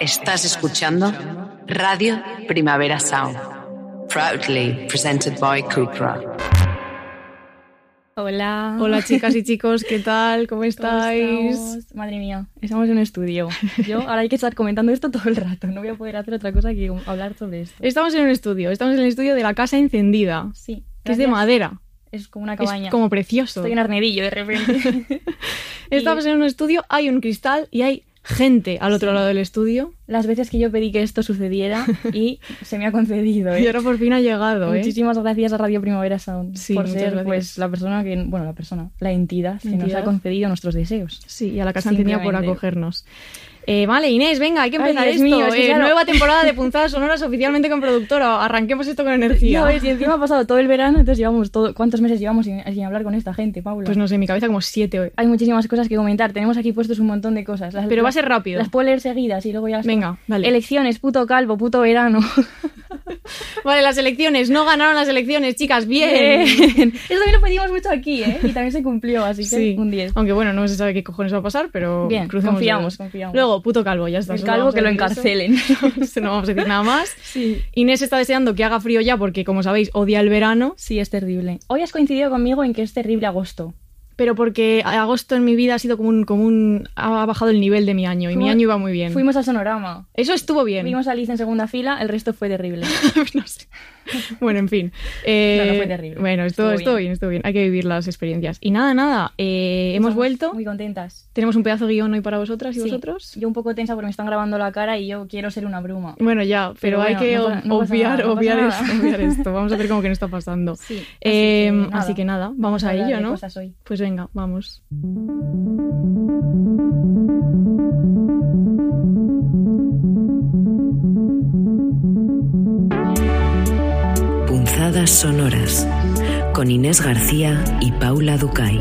Estás escuchando Radio Primavera Sound. Proudly presented by Cupra. Hola. Hola chicas y chicos, ¿qué tal? ¿Cómo ¿Cómo estáis? estamos? Madre mía, estamos en un estudio. Yo ahora hay que estar comentando esto todo el rato. No voy a poder hacer otra cosa que hablar sobre esto. Estamos en un estudio, estamos en el estudio de la casa encendida, Sí. que es de madera. Es como una cabaña. Es como precioso. Estoy en arnedillo de repente. Estamos en un estudio, hay un cristal y hay gente al otro lado del estudio. Las veces que yo pedí que esto sucediera y se me ha concedido. ¿eh? Y ahora por fin ha llegado, ¿eh? Muchísimas gracias a Radio Primavera Sound Sí, por ser gracias. pues la persona que, bueno, la persona, la entidad, que nos ha concedido nuestros deseos. Sí, y a la casa encendida por acogernos. Eh, vale, Inés, venga, hay que Ay, empezar Dios esto. mío, es que Eh, claro. Nueva temporada de Punzadas Sonoras oficialmente con productora. Arranquemos esto con energía. Ya ves, y encima ha pasado todo el verano, entonces llevamos todo. ¿Cuántos meses llevamos sin, sin hablar con esta gente, Paula? Pues no sé, en mi cabeza como siete hoy. Hay muchísimas cosas que comentar. Tenemos aquí puestos un montón de cosas. Las- Pero va a ser rápido. Las puedo leer seguidas y luego ya las... Venga, dale. Elecciones, puto calvo, puto verano. Vale, las elecciones. No ganaron las elecciones, chicas. Bien. Bien. Eso también lo pedimos mucho aquí, ¿eh? Y también se cumplió, así que Sí. un 10. Aunque bueno, no se sabe qué cojones va a pasar, pero Bien, confiamos, confiamos. Luego, puto calvo, ya está. El calvo que lo eso. encarcelen. no vamos a decir nada más. Sí. Inés está deseando que haga frío ya porque, como sabéis, odia el verano. Sí, es terrible. Hoy has coincidido conmigo en que es terrible agosto. Pero porque agosto en mi vida ha sido como un, como un... ha bajado el nivel de mi año y mi Fuimos- año iba muy bien. Fuimos al Sonorama. Eso estuvo bien. Vimos a Liz en segunda fila, el resto fue terrible. no sé. Bueno, en fin. Eh, No, no fue terrible. Bueno, estuvo, Estuvo bien. bien, estuvo bien. Hay que vivir las experiencias. Y nada, nada. eh, hemos vuelto. Muy contentas. Tenemos un pedazo de guion hoy para vosotras y Sí. vosotros. Yo un poco tensa porque me están grabando la cara y yo quiero ser una bruma. Bueno, ya, pero, Pero hay bueno, que no obviar, nada, obviar, esto, obviar esto. Vamos a hacer como que no está pasando. Sí, así Eh, que nada. así que nada, vamos a ello, ¿no? cosas hoy. Pues venga, vamos. Punzadas Sonoras con Inés García y Paula Ducay.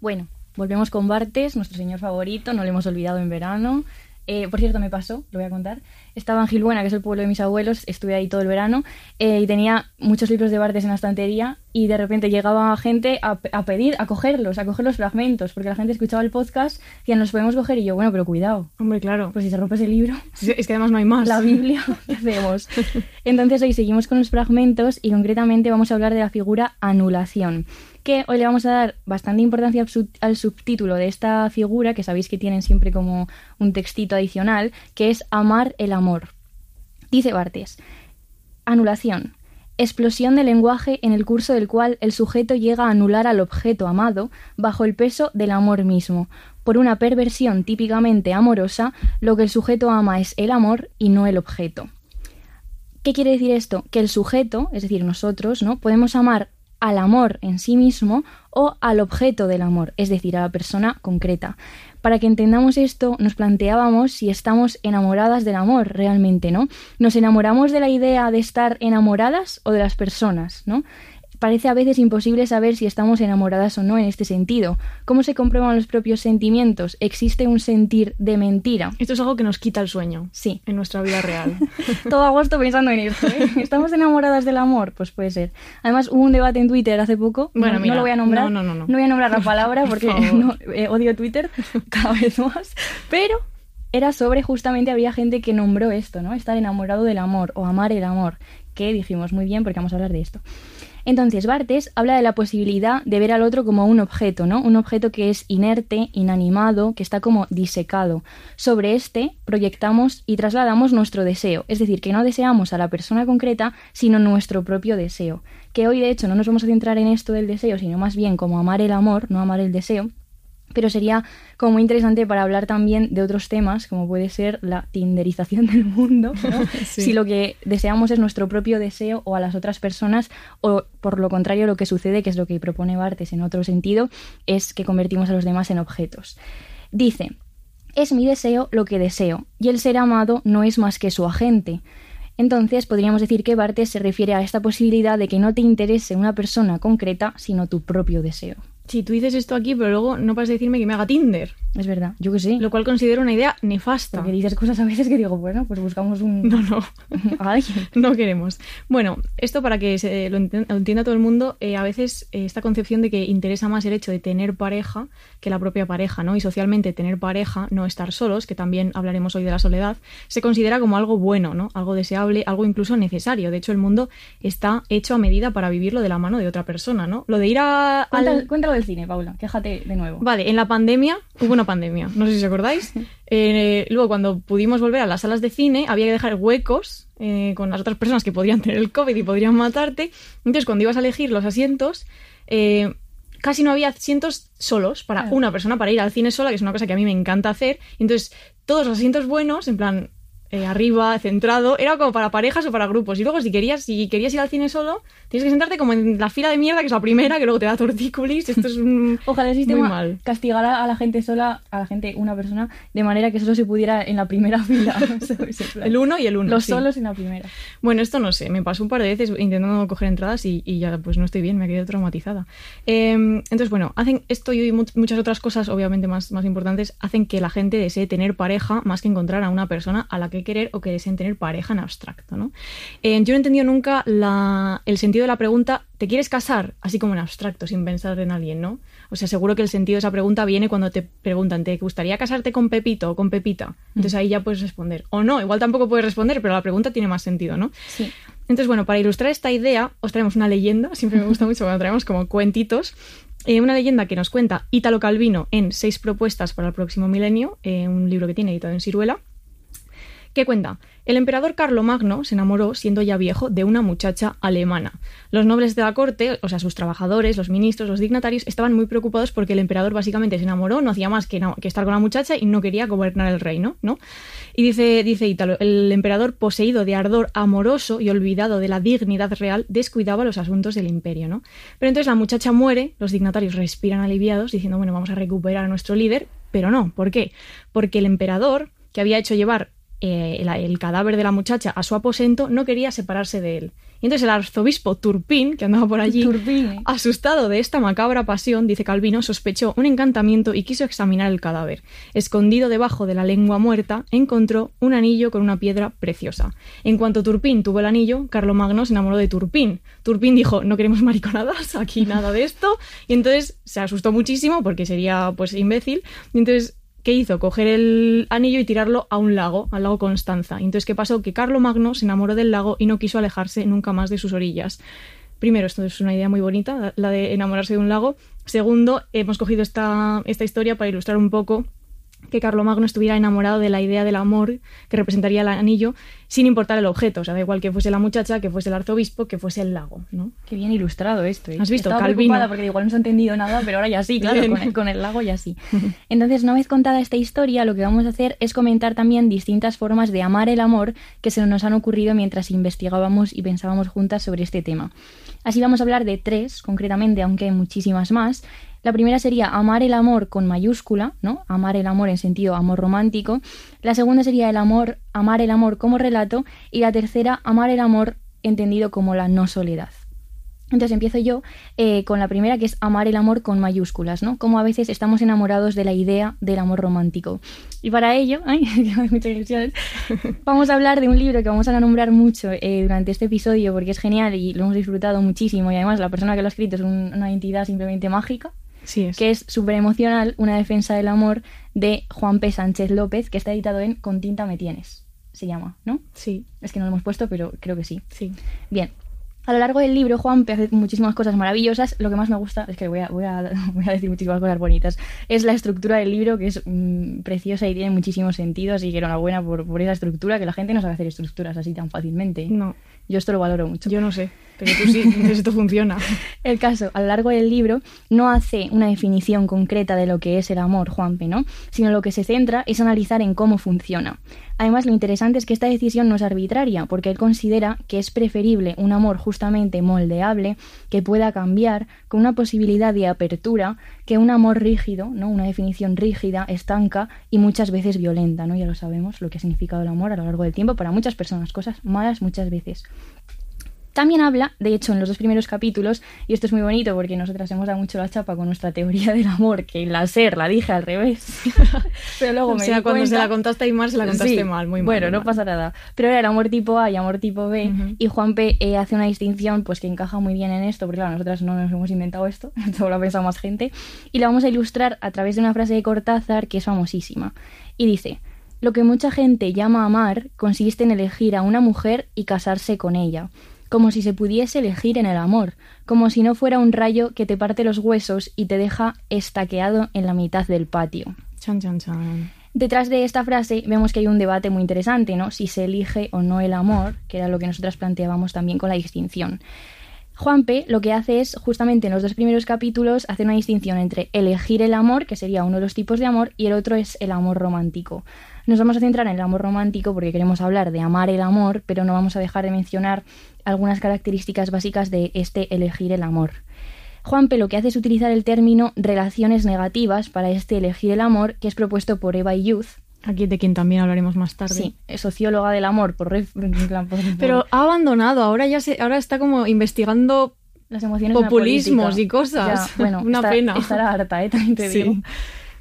Bueno, volvemos con Bartes, nuestro señor favorito, no lo hemos olvidado en verano. Eh, por cierto, me pasó, lo voy a contar. Estaba en Gilbuena, que es el pueblo de mis abuelos, estuve ahí todo el verano eh, y tenía muchos libros de Bartes en la estantería y de repente llegaba gente a, a pedir, a cogerlos, a coger los fragmentos, porque la gente escuchaba el podcast y nos podemos coger y yo, bueno, pero cuidado, Hombre, claro. pues si se rompe ese libro, Es es que además no hay más. la Biblia, ¿qué hacemos? Entonces hoy seguimos con los fragmentos y concretamente vamos a hablar de la figura anulación, que hoy le vamos a dar bastante importancia al sub- al subtítulo de esta figura, que sabéis que tienen siempre como un textito adicional, que es amar el amor. Dice Bartes, anulación. Explosión del lenguaje en el curso del cual el sujeto llega a anular al objeto amado bajo el peso del amor mismo. Por una perversión típicamente amorosa, lo que el sujeto ama es el amor y no el objeto. ¿Qué quiere decir esto? Que el sujeto, es decir, nosotros, ¿no? Podemos amar al amor en sí mismo o al objeto del amor, es decir, a la persona concreta. Para que entendamos esto, nos planteábamos si estamos enamoradas del amor realmente, ¿no? ¿Nos enamoramos de la idea de estar enamoradas o de las personas, ¿no? Parece a veces imposible saber si estamos enamoradas o no en este sentido. ¿Cómo se comprueban los propios sentimientos? ¿Existe un sentir de mentira? Esto es algo que nos quita el sueño Sí, en nuestra vida real. todo agosto pensando en esto. ¿eh? ¿Estamos enamoradas del amor? Pues puede ser. Además, hubo un debate en Twitter hace poco. Bueno, no, no mira, lo voy a nombrar. no, no, no, no. voy a nombrar la palabra Por porque no, eh, odio Twitter cada vez más. Pero era sobre justamente había gente que nombró esto, ¿no? Estar enamorado del amor o amar el amor. Que dijimos muy bien porque vamos a hablar de esto. Entonces, Bartes habla de la posibilidad de ver al otro como un objeto, ¿no? Un objeto que es inerte, inanimado, que está como disecado. Sobre este proyectamos y trasladamos nuestro deseo, es decir, que no deseamos a la persona concreta, sino nuestro propio deseo. Que hoy, de hecho, no nos vamos a centrar en esto del deseo, sino más bien como amar el amor, no amar el deseo, pero sería como muy interesante para hablar también de otros temas, como puede ser la tinderización del mundo, ¿no? Sí. si lo que deseamos es nuestro propio deseo o a las otras personas, o por lo contrario lo que sucede, que es lo que propone Bartes en otro sentido, es que convertimos a los demás en objetos. Dice, es mi deseo lo que deseo, y el ser amado no es más que su agente. Entonces podríamos decir que Bartes se refiere a esta posibilidad de que no te interese una persona concreta, sino tu propio deseo. Sí, tú dices esto aquí, pero luego no puedes decirme que me haga Tinder. Es verdad, yo que sí. Lo cual considero una idea nefasta. Porque dices cosas a veces que digo, bueno, pues buscamos un... No, no. a alguien. No queremos. Bueno, esto para que se lo, entienda todo el mundo, eh, a veces eh, esta concepción de que interesa más el hecho de tener pareja que la propia pareja, ¿no? Y socialmente tener pareja, no estar solos, que también hablaremos hoy de la soledad, se considera como algo bueno, ¿no? Algo deseable, algo incluso necesario. De hecho, el mundo está hecho a medida para vivirlo de la mano de otra persona, ¿no? Lo de ir a... al- Cuéntalo, cuéntalo del cine, Paula, quéjate de nuevo. Vale, en la pandemia hubo una pandemia, no sé si os acordáis. Eh, luego, cuando pudimos volver a las salas de cine, había que dejar huecos eh, con las otras personas que podrían tener el COVID y podrían matarte. Entonces, cuando ibas a elegir los asientos, eh, casi no había asientos solos para una persona para ir al cine sola, que es una cosa que a mí me encanta hacer. Entonces, todos los asientos buenos, en plan eh, arriba, centrado, era como para parejas o para grupos. Y luego, si querías, si querías ir al cine solo, tienes que sentarte como en la fila de mierda, que es la primera, que luego te da tortícolis. Esto es un. Ojalá el Muy sistema mal. castigara a la gente sola, a la gente, una persona, de manera que solo se pudiera en la primera fila. El uno y el uno. Los sí. solos en la primera. Bueno, esto no sé, me pasó un par de veces intentando coger entradas y, y ya pues no estoy bien, me quedé traumatizada. Eh, entonces, bueno, hacen esto y mu- muchas otras cosas, obviamente más, más importantes, hacen que la gente desee tener pareja más que encontrar a una persona a la que querer o que deseen tener pareja en abstracto, ¿no? Eh, yo no he entendido nunca la- el sentido de la pregunta, ¿te quieres casar? Así como en abstracto, sin pensar en alguien, ¿no? O sea, seguro que el sentido de esa pregunta viene cuando te preguntan, ¿te gustaría casarte con Pepito o con Pepita? Entonces ahí ya puedes responder. O no, igual tampoco puedes responder, pero la pregunta tiene más sentido, ¿no? Sí. Entonces, bueno, para ilustrar esta idea, os traemos una leyenda, siempre me gusta mucho cuando traemos como cuentitos, eh, una leyenda que nos cuenta Ítalo Calvino en Seis propuestas para el próximo milenio, eh, un libro que tiene editado en Siruela, que cuenta, el emperador Carlomagno se enamoró, siendo ya viejo, de una muchacha alemana. Los nobles de la corte, o sea, sus trabajadores, los ministros, los dignatarios, estaban muy preocupados porque el emperador básicamente se enamoró, no hacía más que estar con la muchacha y no quería gobernar el reino, ¿no? Y dice, dice Ítalo, el emperador, poseído de ardor amoroso y olvidado de la dignidad real, descuidaba los asuntos del imperio, ¿no? Pero entonces la muchacha muere, los dignatarios respiran aliviados, diciendo, bueno, vamos a recuperar a nuestro líder, pero no, ¿por qué? Porque el emperador, que había hecho llevar eh, el, el cadáver de la muchacha a su aposento, no quería separarse de él. Y entonces el arzobispo Turpín, que andaba por allí, Turpín. asustado de esta macabra pasión, dice Calvino, sospechó un encantamiento y quiso examinar el cadáver. Escondido debajo de la lengua muerta, encontró un anillo con una piedra preciosa. En cuanto Turpín tuvo el anillo, Carlomagno se enamoró de Turpín. Turpín dijo, no queremos mariconadas, aquí nada de esto. Y entonces se asustó muchísimo porque sería pues imbécil. Y entonces ¿qué hizo? Coger el anillo y tirarlo a un lago, al lago Constanza. Entonces, ¿qué pasó? Que Carlomagno se enamoró del lago y no quiso alejarse nunca más de sus orillas. Primero, esto es una idea muy bonita, la de enamorarse de un lago. Segundo, hemos cogido esta, esta historia para ilustrar un poco que Carlomagno estuviera enamorado de la idea del amor que representaría el anillo, sin importar el objeto. O sea, da igual que fuese la muchacha, que fuese el arzobispo, que fuese el lago, ¿no? Qué bien ilustrado esto. ¿eh? ¿Has visto? Estaba Calvino. preocupada porque igual no se ha entendido nada, pero ahora ya sí, claro, con el, con el lago ya sí. Entonces, una vez contada esta historia, lo que vamos a hacer es comentar también distintas formas de amar el amor que se nos han ocurrido mientras investigábamos y pensábamos juntas sobre este tema. Así vamos a hablar de tres, concretamente, aunque hay muchísimas más. La primera sería amar el amor con mayúscula, ¿no? Amar el amor en sentido amor romántico. La segunda sería el amor, amar el amor como relato. Y la tercera, amar el amor entendido como la no soledad. Entonces empiezo yo eh, con la primera, que es amar el amor con mayúsculas, ¿no? Como a veces estamos enamorados de la idea del amor romántico. Y para ello, ay, muchas ilusiones, vamos a hablar de un libro que vamos a nombrar mucho eh, durante este episodio porque es genial y lo hemos disfrutado muchísimo. Y además la persona que lo ha escrito es un- una entidad simplemente mágica, Sí es. que es súper emocional, una defensa del amor de Juan P. Sánchez López, que está editado en Con tinta me tienes, se llama, ¿no? Sí, Es que no lo hemos puesto, pero creo que sí. sí. Bien. A lo largo del libro, Juan hace muchísimas cosas maravillosas. Lo que más me gusta, es que voy a, voy a, voy a decir muchísimas cosas bonitas, es la estructura del libro, que es mm, preciosa y tiene muchísimo sentido. Así que enhorabuena por, por esa estructura, que la gente no sabe hacer estructuras así tan fácilmente. No, Yo esto lo valoro mucho. yo no sé, pero tú sí, entonces esto funciona. El caso, a lo largo del libro, no hace una definición concreta de lo que es el amor, Juanpe, ¿no? Sino lo que se centra es analizar en cómo funciona. Además, lo interesante es que esta decisión no es arbitraria, porque él considera que es preferible un amor justamente moldeable, que pueda cambiar, con una posibilidad de apertura, que un amor rígido, ¿no? Una definición rígida, estanca y muchas veces violenta, ¿no? Ya lo sabemos, lo que ha significado el amor a lo largo del tiempo para muchas personas, cosas malas muchas veces. También habla, de hecho, en los dos primeros capítulos, y esto es muy bonito porque nosotras hemos dado mucho la chapa con nuestra teoría del amor, que la ser la dije al revés. Pero luego me o sea, cuando se la contaste a Imar se la contaste mal, muy mal. Bueno, no pasa nada. Pero era el amor tipo A y amor tipo B, y Juan P. Eh, hace una distinción pues que encaja muy bien en esto, porque claro, nosotras no nos hemos inventado esto, todo lo ha pensado más gente, y la vamos a ilustrar a través de una frase de Cortázar que es famosísima. Y dice, lo que mucha gente llama amar consiste en elegir a una mujer y casarse con ella como si se pudiese elegir en el amor, como si no fuera un rayo que te parte los huesos y te deja estaqueado en la mitad del patio. Chan, chan, chan. Detrás de esta frase vemos que hay un debate muy interesante, ¿no? Si se elige o no el amor, que era lo que nosotras planteábamos también con la distinción. Juanpe lo que hace es, justamente en los dos primeros capítulos, hacer una distinción entre elegir el amor, que sería uno de los tipos de amor, y el otro es el amor romántico. Nos vamos a centrar en el amor romántico porque queremos hablar de amar el amor, pero no vamos a dejar de mencionar algunas características básicas de este elegir el amor. Juanpe lo que hace es utilizar el término relaciones negativas para este elegir el amor que es propuesto por Eva Youth, Aquí de quien también hablaremos más tarde. Sí, es socióloga del amor, por, Pero ha abandonado, ahora ya se, ahora está como investigando las emociones populismos y cosas. bueno, una pena. Estará harta, ¿eh? también te digo.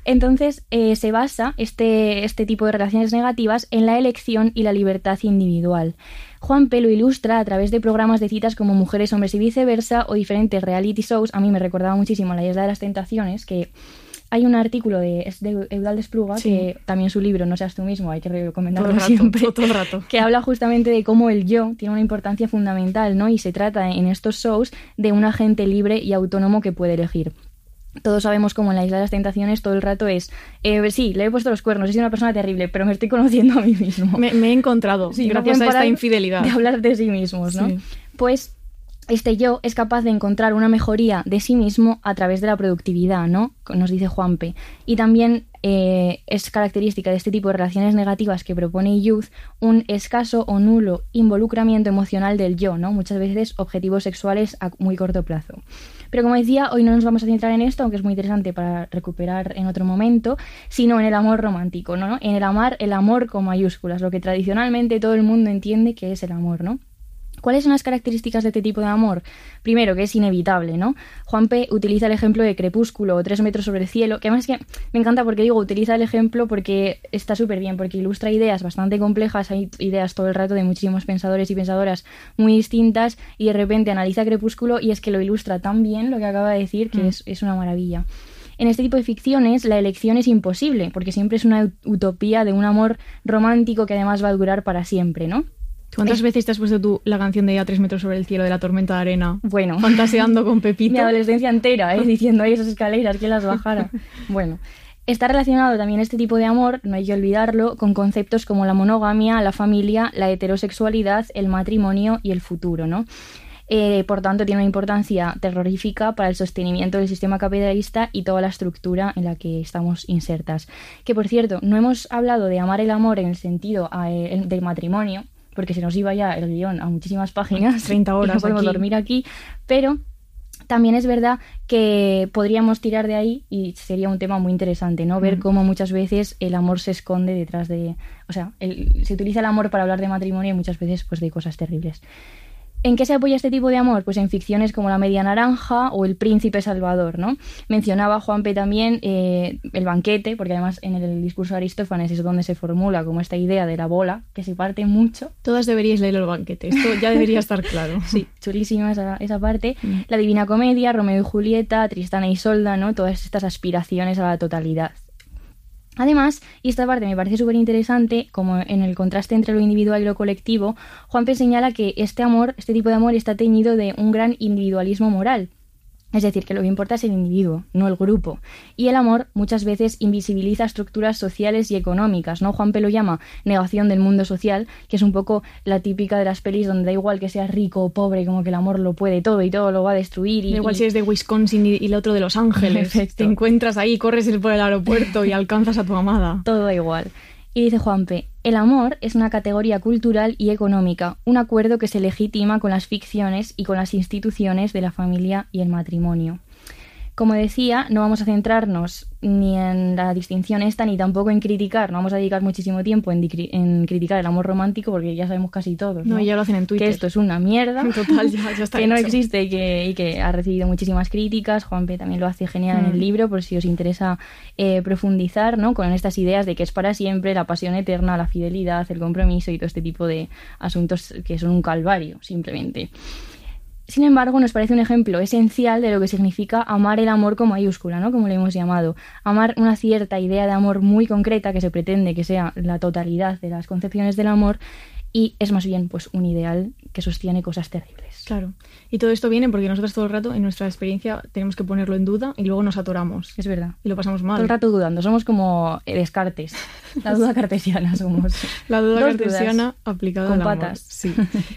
Entonces, eh, se basa este, este tipo de relaciones negativas en la elección y la libertad individual. Juan P. lo ilustra a través de programas de citas como Mujeres, Hombres y Viceversa o diferentes reality shows. A mí me recordaba muchísimo La Isla de las Tentaciones, que hay un artículo de, es de Eudal Espluga, que también su libro, No seas tú mismo, hay que recomendarlo siempre, todo el rato. que habla justamente de cómo el yo tiene una importancia fundamental, ¿no? Y se trata en estos shows de un agente libre y autónomo que puede elegir todos sabemos cómo en la isla de las tentaciones todo el rato es, eh, sí, le he puesto los cuernos, he sido una persona terrible, pero me estoy conociendo a mí mismo. Me, he encontrado, gracias a esta infidelidad. De hablar de sí mismos, ¿no? Pues este yo es capaz de encontrar una mejoría de sí mismo a través de la productividad, ¿no? Nos dice Juanpe. Y también eh, es característica de este tipo de relaciones negativas que propone Youth un escaso o nulo involucramiento emocional del yo, ¿no? Muchas veces objetivos sexuales a muy corto plazo. Pero como decía, hoy no nos vamos a centrar en esto, aunque es muy interesante para recuperar en otro momento, sino en el amor romántico, ¿no? En el amar, el amor con mayúsculas, lo que tradicionalmente todo el mundo entiende que es el amor, ¿no? ¿Cuáles son las características de este tipo de amor? Primero, que es inevitable, ¿no? Juan P. utiliza el ejemplo de Crepúsculo o Tres metros sobre el cielo, que además es que me encanta porque digo, utiliza el ejemplo porque está súper bien, porque ilustra ideas bastante complejas, hay ideas todo el rato de muchísimos pensadores y pensadoras muy distintas, y de repente analiza Crepúsculo y es que lo ilustra tan bien lo que acaba de decir que mm. es, es una maravilla. En este tipo de ficciones la elección es imposible, porque siempre es una utopía de un amor romántico que además va a durar para siempre, ¿no? ¿Cuántas veces te has puesto tú la canción de A tres metros sobre el cielo de la tormenta de arena? Bueno. Fantaseando con Pepito. Mi adolescencia entera, ¿eh? diciendo, ahí esas escaleras, que las bajara. bueno. Está relacionado también este tipo de amor, no hay que olvidarlo, con conceptos como la monogamia, la familia, la heterosexualidad, el matrimonio y el futuro, ¿no? Eh, por tanto, tiene una importancia terrorífica para el sostenimiento del sistema capitalista y toda la estructura en la que estamos insertas. Que, por cierto, no hemos hablado de amar el amor en el sentido eh, del matrimonio, porque se nos iba ya el guion a muchísimas páginas, 30 horas, no podemos dormir aquí, pero también es verdad que podríamos tirar de ahí y sería un tema muy interesante, ¿no? Ver mm. cómo muchas veces el amor se esconde detrás de... O sea, se utiliza el amor para hablar de matrimonio y muchas veces pues de cosas terribles. ¿En qué se apoya este tipo de amor? Pues en ficciones como La Media Naranja o El Príncipe Salvador, ¿no? Mencionaba Juan P. también eh, El Banquete, porque además en el discurso de Aristófanes es donde se formula como esta idea de la bola, que se parte mucho. Todas deberíais leer El Banquete, esto ya debería estar claro. sí, chulísima esa, esa parte. Mm. La Divina Comedia, Romeo y Julieta, Tristana y Solda, ¿no? Todas estas aspiraciones a la totalidad. Además, y esta parte me parece súper interesante, como en el contraste entre lo individual y lo colectivo, Juanpe señala que este amor, este tipo de amor, está teñido de un gran individualismo moral. Es decir, que lo que importa es el individuo, no el grupo. Y el amor muchas veces invisibiliza estructuras sociales y económicas, ¿no? Juan lo llama negación del mundo social, que es un poco la típica de las pelis donde da igual que seas rico o pobre, como que el amor lo puede todo y todo lo va a destruir. Y, da igual si es de Wisconsin y, el otro de Los Ángeles. Te encuentras ahí, corres por el aeropuerto y alcanzas a tu amada. Todo da igual. Y dice Juanpe, el amor es una categoría cultural y económica, un acuerdo que se legitima con las ficciones y con las instituciones de la familia y el matrimonio. Como decía, no vamos a centrarnos ni en la distinción esta, ni tampoco en criticar. No vamos a dedicar muchísimo tiempo en, en criticar el amor romántico porque ya sabemos casi todos. No, ¿no? ya lo hacen en Twitter. Que esto es una mierda. Total, ya, ya está que no existe y que, y que ha recibido muchísimas críticas. Juanpe también lo hace genial en Mm. el libro, por si os interesa eh, profundizar ¿no? con estas ideas de que es para siempre, la pasión eterna, la fidelidad, el compromiso y todo este tipo de asuntos que son un calvario, simplemente. Sin embargo, nos parece un ejemplo esencial de lo que significa amar el amor con mayúscula, ¿no? Como le hemos llamado. Amar una cierta idea de amor muy concreta que se pretende que sea la totalidad de las concepciones del amor y es más bien pues un ideal que sostiene cosas terribles. Claro. Y todo esto viene porque nosotros todo el rato en nuestra experiencia tenemos que ponerlo en duda y luego nos atoramos. Es verdad. Y lo pasamos mal. Todo el rato dudando, somos como eh, Descartes. La duda cartesiana somos. La duda Dos cartesiana dudas. aplicada Con al amor. patas. Sí.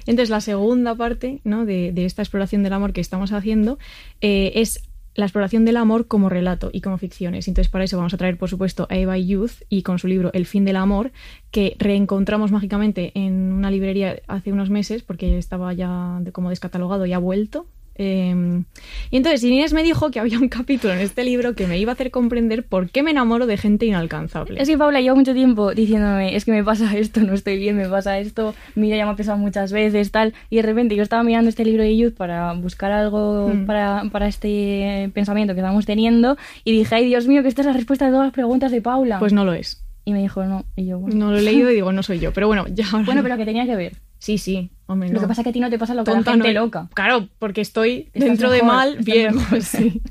Entonces, la segunda parte ¿no? de, de esta exploración del amor que estamos haciendo eh, es la exploración del amor como relato y como ficciones. Entonces, para eso vamos a traer, por supuesto, a Eva Youth y con su libro El fin del amor, que reencontramos mágicamente en una librería hace unos meses, porque estaba ya como descatalogado y ha vuelto. Eh, y entonces Inés me dijo que había un capítulo en este libro que me iba a hacer comprender por qué me enamoro de gente inalcanzable. Es que Paula lleva mucho tiempo diciéndome, es que me pasa esto, no estoy bien, me pasa esto, mira, ya me ha pesado muchas veces, tal. Y de repente yo estaba mirando este libro de Youth para buscar algo Mm. para, para este pensamiento que estábamos teniendo y dije, ay Dios mío, que esta es la respuesta de todas las preguntas de Paula. Pues no lo es. Y me dijo, no. Y yo, bueno, No lo he leído y digo, no soy yo. Pero bueno, ya ahora- bueno pero que tenía que ver. Sí, sí, hombre. Lo que pasa es que a ti no te pasa lo que a la Tonta gente no- loca. Claro, porque estoy Estás dentro de mal, bien. mejor. sí.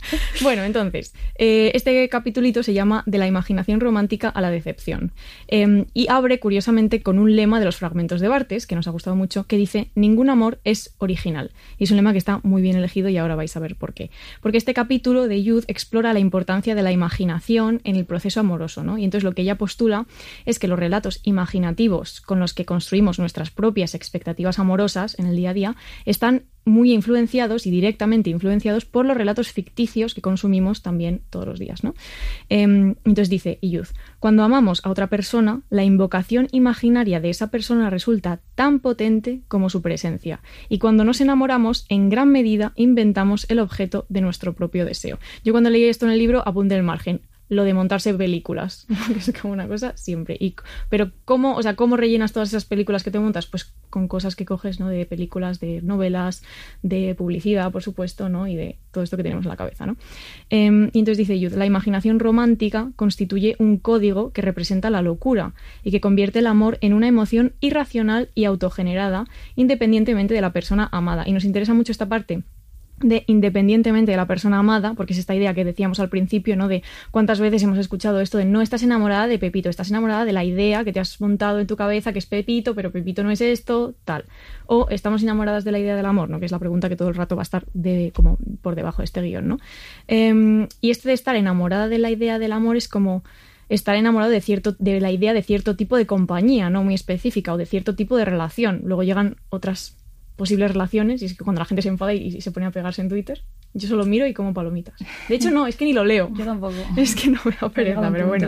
Bueno, entonces, eh, este capitulito se llama De la imaginación romántica a la decepción. Eh, y abre, curiosamente, con un lema de los fragmentos de Bartes, que nos ha gustado mucho, que dice: Ningún amor es original. Y es un lema que está muy bien elegido y ahora vais a ver por qué. Porque este capítulo de Youth explora la importancia de la imaginación en el proceso amoroso, ¿no? Y entonces lo que ella postula es que los relatos imaginativos con los que construimos nuestras propias expectativas amorosas en el día a día están muy influenciados y directamente influenciados por los relatos ficticios que consumimos también todos los días. ¿no? Em, entonces dice Iyuz, cuando amamos a otra persona, la invocación imaginaria de esa persona resulta tan potente como su presencia. Y cuando nos enamoramos, en gran medida inventamos el objeto de nuestro propio deseo. Yo cuando leí esto en el libro apunté el margen lo de montarse películas, que es como una cosa siempre. Y, pero ¿cómo, o sea, ¿cómo rellenas todas esas películas que te montas? Pues con cosas que coges, ¿no? De películas, de novelas, de publicidad, por supuesto, ¿no? Y de todo esto que tenemos en la cabeza, ¿no? Eh, y entonces dice la imaginación romántica constituye un código que representa la locura y que convierte el amor en una emoción irracional y autogenerada, independientemente de la persona amada. Y nos interesa mucho esta parte de independientemente de la persona amada, porque es esta idea que decíamos al principio, ¿no? De cuántas veces hemos escuchado esto de no estás enamorada de Pepito, estás enamorada de la idea que te has montado en tu cabeza que es Pepito, pero Pepito no es esto, tal. O estamos enamoradas de la idea del amor, ¿no? Que es la pregunta que todo el rato va a estar de, como por debajo de este guion, ¿no? Eh, y este de estar enamorada de la idea del amor es como estar enamorado de cierto de la idea de cierto tipo de compañía, no muy específica o de cierto tipo de relación. Luego llegan otras posibles relaciones y es que cuando la gente se enfada y, y se pone a pegarse en Twitter, yo solo miro y como palomitas. De hecho, no, es que ni lo leo. Yo tampoco. Es que no me da pereza, pero bueno.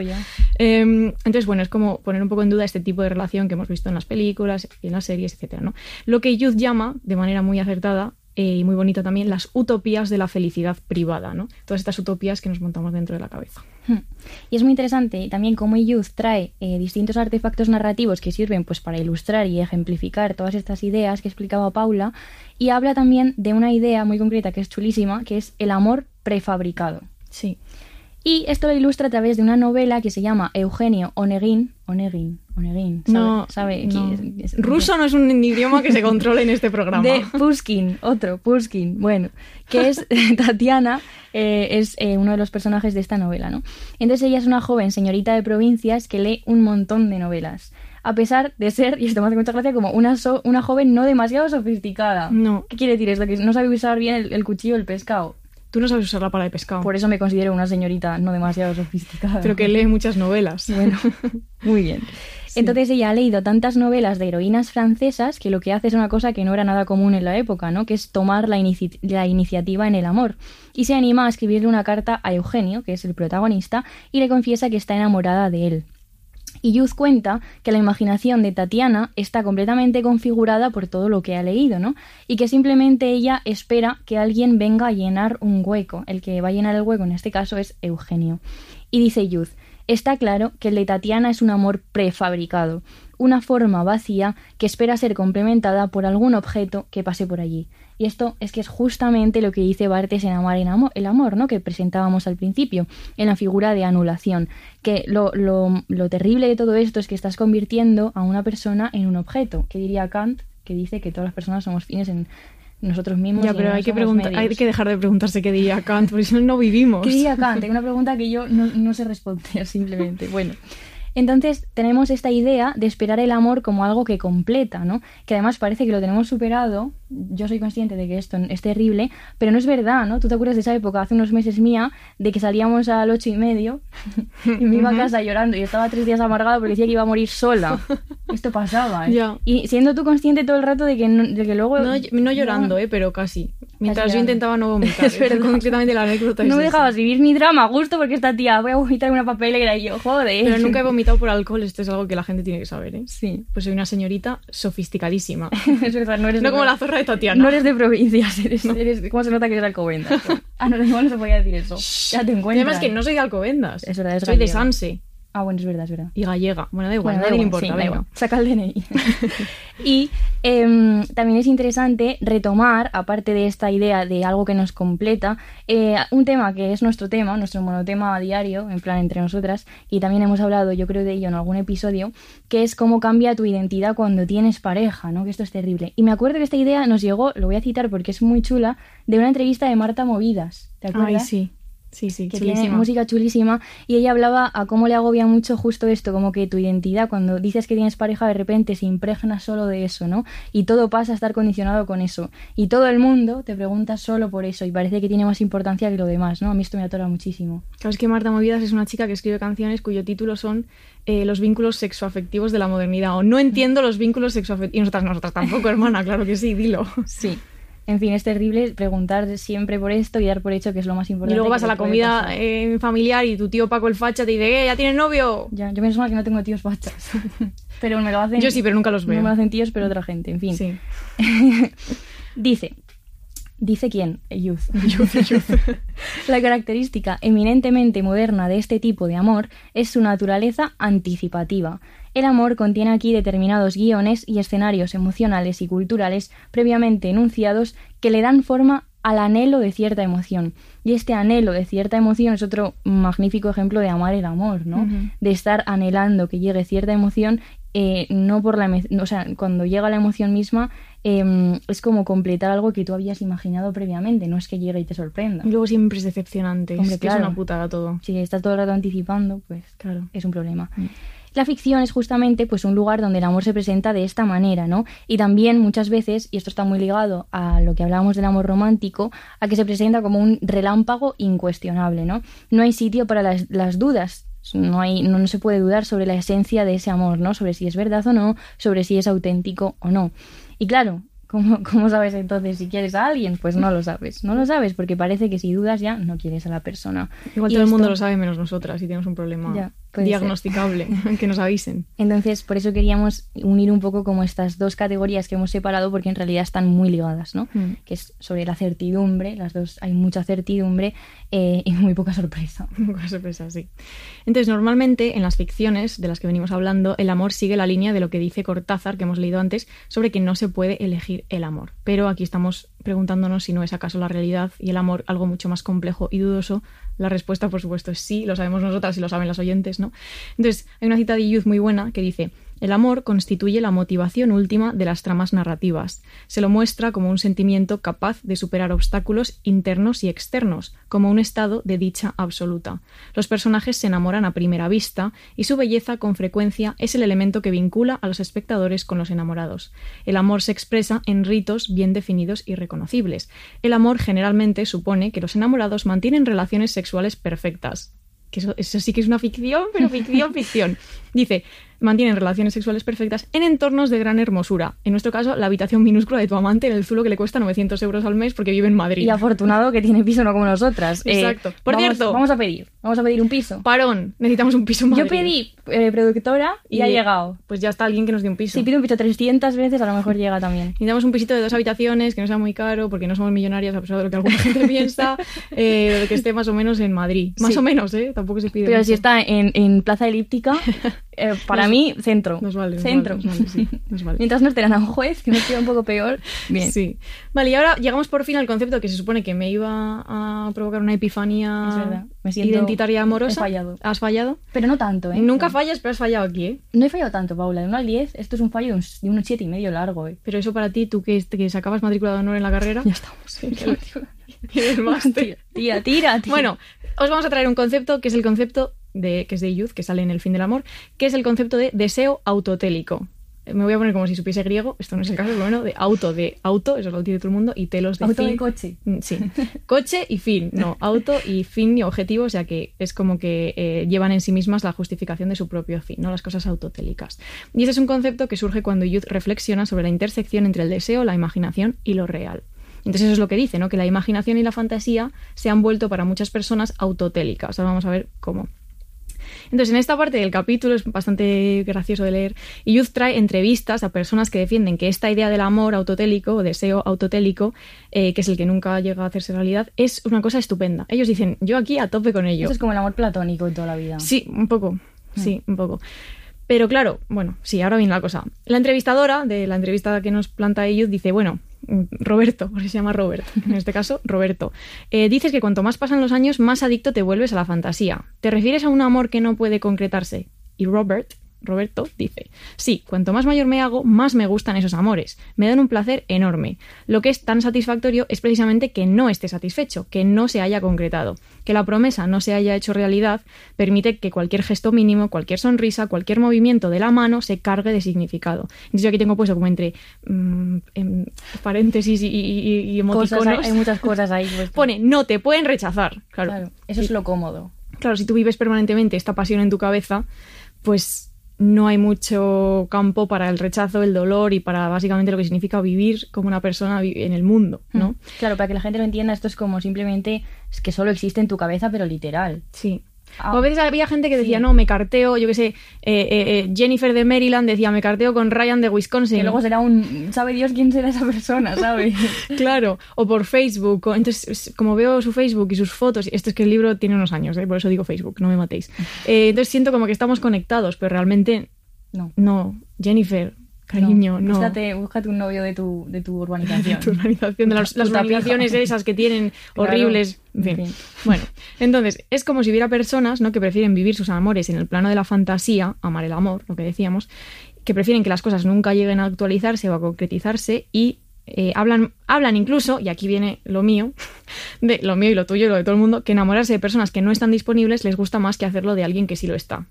Eh, entonces, bueno, es como poner un poco en duda este tipo de relación que hemos visto en las películas, y en las series, etcétera, ¿no? Lo que Youth llama, de manera muy acertada eh, y muy bonita también, las utopías de la felicidad privada, ¿no? Todas estas utopías que nos montamos dentro de la cabeza. Y es muy interesante también cómo Youth trae eh, distintos artefactos narrativos que sirven pues para ilustrar y ejemplificar todas estas ideas que explicaba Paula y habla también de una idea muy concreta que es chulísima, que es el amor prefabricado. Sí. Y esto lo ilustra a través de una novela que se llama Eugenio Onegin. Onegin, Onegin. ¿sabe? No, ¿sabe? no. es? Es- Ruso no es un idioma que se controle en este programa. de Pushkin, otro, Pushkin, bueno, que es Tatiana, eh, es eh, uno de los personajes de esta novela, ¿no? Entonces ella es una joven señorita de provincias que lee un montón de novelas, a pesar de ser, y esto me hace mucha gracia, como una, so- una joven no demasiado sofisticada. No. ¿Qué quiere decir esto? Que no sabe usar bien el, el cuchillo del pescado. Tú no sabes usar la pala de pescado, Por eso me considero una señorita no demasiado sofisticada. pero que lee muchas novelas. Bueno, muy bien. Entonces ella ha leído tantas novelas de heroínas francesas que lo que hace es una cosa que no era nada común en la época, ¿no? Que es tomar la, inici- la iniciativa en el amor. Y se anima a escribirle una carta a Eugenio, que es el protagonista, y le confiesa que está enamorada de él. Y Youth cuenta que la imaginación de Tatiana está completamente configurada por todo lo que ha leído, ¿no? Y que simplemente ella espera que alguien venga a llenar un hueco. El que va a llenar el hueco en este caso es Eugenio. Y dice Youth, está claro que el de Tatiana es un amor prefabricado, una forma vacía que espera ser complementada por algún objeto que pase por allí. Y esto es que es justamente lo que dice Bartes en Amar en amor, el amor, ¿no? Que presentábamos al principio, en la figura de anulación. Que lo, lo, lo terrible de todo esto es que estás convirtiendo a una persona en un objeto. Que diría Kant, que dice que todas las personas somos fines en nosotros mismos. Ya, pero hay que, preguntar, hay que dejar de preguntarse qué diría Kant, porque si no, no vivimos. ¿Qué diría Kant? Hay una pregunta que yo no, no sé responder simplemente. Bueno. Entonces tenemos esta idea de esperar el amor como algo que completa, ¿no? Que además parece que lo tenemos superado. Yo soy consciente de que esto es terrible, pero no es verdad, ¿no? Tú te acuerdas de esa época, hace unos meses mía, de que salíamos al ocho y medio y me iba a casa llorando y estaba tres días amargada porque decía que iba a morir sola. Esto pasaba, ¿eh? Y siendo tú consciente todo el rato de que, de que luego... No, no llorando, ¿eh? Pero casi. Mientras yo intentaba no vomitar. es verdad. Completamente la anécdota. No me dejabas vivir mi drama a gusto porque esta tía, voy a vomitar una papelera y yo, joder. Pero nunca he vomitado por alcohol, esto es algo que la gente tiene que saber, ¿eh? Sí. Pues soy una señorita sofisticadísima. es verdad, no eres No como la zorra de Tatiana. No eres de provincias, eres, eres ¿cómo se nota que eres de Alcobendas? ah, no, no, no se podía decir eso. Ya te encuentras. Además que no soy de Alcobendas. Es verdad, es Soy de Sanse. Ah, bueno, es verdad, es verdad. Y gallega. Bueno, da igual, Bueno, nadie le igual, importa. sí, da. Saca el DNI. y em, también es interesante retomar, aparte de esta idea de algo que nos completa, eh, un tema que es nuestro tema, nuestro monotema diario, en plan entre nosotras, y también hemos hablado, yo creo, de ello en algún episodio, que es cómo cambia tu identidad cuando tienes pareja, ¿no? Que esto es terrible. Y me acuerdo que esta idea nos llegó, lo voy a citar porque es muy chula, de una entrevista de Marta Movidas. ¿Te acuerdas? Ay, sí. Sí, sí, que chulísima. tiene música chulísima y ella hablaba a cómo le agobia mucho justo esto, como que tu identidad cuando dices que tienes pareja de repente se impregna solo de eso, ¿no? Y todo pasa a estar condicionado con eso y todo el mundo te pregunta solo por eso y parece que tiene más importancia que lo demás, ¿no? A mí esto me atora muchísimo. Claro, es que Marta Movidas es una chica que escribe canciones cuyo título son eh, Los vínculos sexoafectivos de la modernidad o No entiendo los vínculos sexoafectivos. Y nosotras, nosotras tampoco, hermana, claro que sí, dilo. Sí. En fin, es terrible preguntar siempre por esto y dar por hecho que es lo más Y importante. luego vas a la comida eh, familiar y tu tío Paco el facha te dice, ¡eh, ya tienes novio! Ya, yo menos mal que no tengo tíos fachas. pero me lo hacen. Yo sí, pero nunca los No veo. me lo hacen tíos, pero otra gente, en fin. Sí. Dice, dice quién? Youth. La característica eminentemente moderna de este tipo de amor es su naturaleza anticipativa. El amor contiene aquí determinados guiones y escenarios emocionales y culturales previamente enunciados que le dan forma al anhelo de cierta emoción. Y este anhelo de cierta emoción es otro magnífico ejemplo de amar el amor, ¿no? De estar anhelando que llegue cierta emoción, eh, no por la... O sea, cuando llega la emoción misma, eh, es como completar algo que tú habías imaginado previamente, no es que llegue y te sorprenda. Y luego siempre es decepcionante. Hombre, es que claro. es una putada todo. Si estás todo el rato anticipando, pues Claro. es un problema. Mm. La ficción es justamente pues un lugar donde el amor se presenta de esta manera, ¿no? Y también muchas veces, y esto está muy ligado a lo que hablábamos del amor romántico, a que se presenta como un relámpago incuestionable, ¿no? No hay sitio para las, las dudas. No, hay, no, no se puede dudar sobre la esencia de ese amor, ¿no? Sobre si es verdad o no, sobre si es auténtico o no. Y claro, ¿cómo, cómo sabes entonces si quieres a alguien? Pues no lo sabes. No lo sabes porque parece que si dudas ya no quieres a la persona. Igual Y todo el mundo lo sabe menos nosotras y tenemos un problema Ya, puede diagnosticable. que nos avisen. Entonces, por eso queríamos unir un poco como estas dos categorías que hemos separado porque en realidad están muy ligadas, ¿no? Mm. Que es sobre la certidumbre, las dos hay mucha certidumbre eh, y muy poca sorpresa. Con sorpresa, sí. Entonces, normalmente en las ficciones de las que venimos hablando, el amor sigue la línea de lo que dice Cortázar, que hemos leído antes, sobre que no se puede elegir el amor. Pero aquí estamos preguntándonos si no es acaso la realidad y el amor algo mucho más complejo y dudoso. La respuesta, por supuesto, es sí, lo sabemos nosotras y lo saben las oyentes, ¿no? Entonces, hay una cita de Youth muy buena que dice. El amor constituye la motivación última de las tramas narrativas. Se lo muestra como un sentimiento capaz de superar obstáculos internos y externos, como un estado de dicha absoluta. Los personajes se enamoran a primera vista y su belleza con frecuencia es el elemento que vincula a los espectadores con los enamorados. El amor se expresa en ritos bien definidos y reconocibles. El amor generalmente supone que los enamorados mantienen relaciones sexuales perfectas que eso, eso sí que es una ficción, pero ficción, ficción. Dice, mantienen relaciones sexuales perfectas en entornos de gran hermosura. En nuestro caso, la habitación minúscula de tu amante en el Zulo que le cuesta 900 euros al mes porque vive en Madrid. Y afortunado que tiene piso no como nosotras. Eh, Exacto. Por vamos- cierto- Vamos a pedir. Vamos a pedir un piso. Parón, necesitamos un piso en Yo Madrid. pedí eh, productora y, ha llegado. Pues ya está alguien que nos dé un piso. Si pido un piso 300 veces, a lo mejor llega también. Necesitamos un pisito de dos habitaciones que no sea muy caro porque no somos millonarias a pesar de lo que alguna gente piensa, eh, que esté más o menos en Madrid. Más Sí. o menos, ¿eh? Tampoco se pide Pero mucho. si está en, en Plaza Elíptica, eh, para mí, centro. Nos vale. nos centro. vale, nos vale, sí, nos vale. Mientras no estén a un juez, que nos queda un poco peor. Bien. Sí. Vale, y ahora llegamos por fin al concepto que se supone que me iba a provocar una Es epifanía verdad. Me identitaria amorosa. he fallado. ¿Has fallado? Pero no tanto, ¿eh? Nunca No. fallas, pero has fallado aquí, ¿eh? No he fallado tanto, Paula. De 1 al 10, esto es un fallo de un, de un 7 y medio largo, ¿eh? Pero eso para ti, tú que, que sacabas matrícula de honor en la carrera. Ya estamos. el máster. Tira, tira, tira. Bueno, os vamos a traer un concepto que es el concepto de que es de Youth, que sale en El fin del amor, que es el concepto de deseo autotélico. Eh, Me voy a poner como si supiese griego, esto no es el caso, pero bueno, de auto, de auto, eso lo tiene todo el mundo, y telos de Auto fin. coche. Mm, Sí, coche y fin, no, auto y fin y objetivo, o sea que es como que eh, llevan en sí mismas la justificación de su propio fin, ¿no? Las cosas autotélicas. Y ese es un concepto que surge cuando Youth reflexiona sobre la intersección entre el deseo, la imaginación y lo real. Entonces eso es lo que dice, ¿no? Que la imaginación y la fantasía se han vuelto para muchas personas autotélicas. Ahora vamos a ver cómo. Entonces, en esta parte del capítulo es bastante gracioso de leer. Y Youth trae entrevistas a personas que defienden que esta idea del amor autotélico o deseo autotélico, eh, que es el que nunca llega a hacerse realidad, es una cosa estupenda. Ellos dicen, yo aquí a tope con ello. Eso es como el amor platónico en toda la vida. Sí, un poco. Sí, un poco. Pero claro, bueno, sí, ahora viene la cosa. La entrevistadora de la entrevista que nos planta ellos dice, bueno, mm, Roberto, porque se llama Robert, en este caso, Roberto, eh, dices que cuanto más pasan los años, más adicto te vuelves a la fantasía. ¿Te refieres a un amor que no puede concretarse? Y Robert, Roberto, dice, sí, cuanto más mayor me hago, más me gustan esos amores. Me dan un placer enorme. Lo que es tan satisfactorio es precisamente que no esté satisfecho, que no se haya concretado. Que la promesa no se haya hecho realidad permite que cualquier gesto mínimo, cualquier sonrisa, cualquier movimiento de la mano se cargue de significado. Entonces yo aquí tengo puesto como entre mm, em, paréntesis y, y- y Cosas, emoticonos. hay, hay muchas cosas ahí. pues, Pone, no te pueden rechazar. Claro. Claro, eso es lo cómodo. Claro, si tú vives permanentemente esta pasión en tu cabeza, pues no hay mucho campo para el rechazo, el dolor y para básicamente lo que significa vivir como una persona en el mundo, ¿no? Mm. Claro, para que la gente lo entienda, esto es como simplemente es que solo existe en tu cabeza, pero literal. Sí. Ah. O a veces había gente que decía, Sí. no, me carteo, yo qué sé, eh, eh, eh, Jennifer de Maryland decía, me carteo con Ryan de Wisconsin. Que luego será un... ¿Sabe Dios quién será esa persona, sabe? Claro, o por Facebook. o- entonces, es- como veo su Facebook y sus fotos, esto es que el libro tiene unos años, ¿eh? por eso digo Facebook, no me matéis. Entonces siento como que estamos conectados, pero realmente No. no. Jennifer, cariño, no. Búscate, búscate un novio de tu, de tu de urbanización. tu organización, de las, las tapija. organizaciones esas que tienen Claro, horribles. En fin. en fin. Bueno, entonces, es como si hubiera personas ¿no? que prefieren vivir sus amores en el plano de la fantasía, amar el amor, lo que decíamos, que prefieren que las cosas nunca lleguen a actualizarse o a concretizarse y eh, hablan, hablan incluso, y aquí viene lo mío, de lo mío y lo tuyo y lo de todo el mundo, que enamorarse de personas que no están disponibles les gusta más que hacerlo de alguien que sí lo está.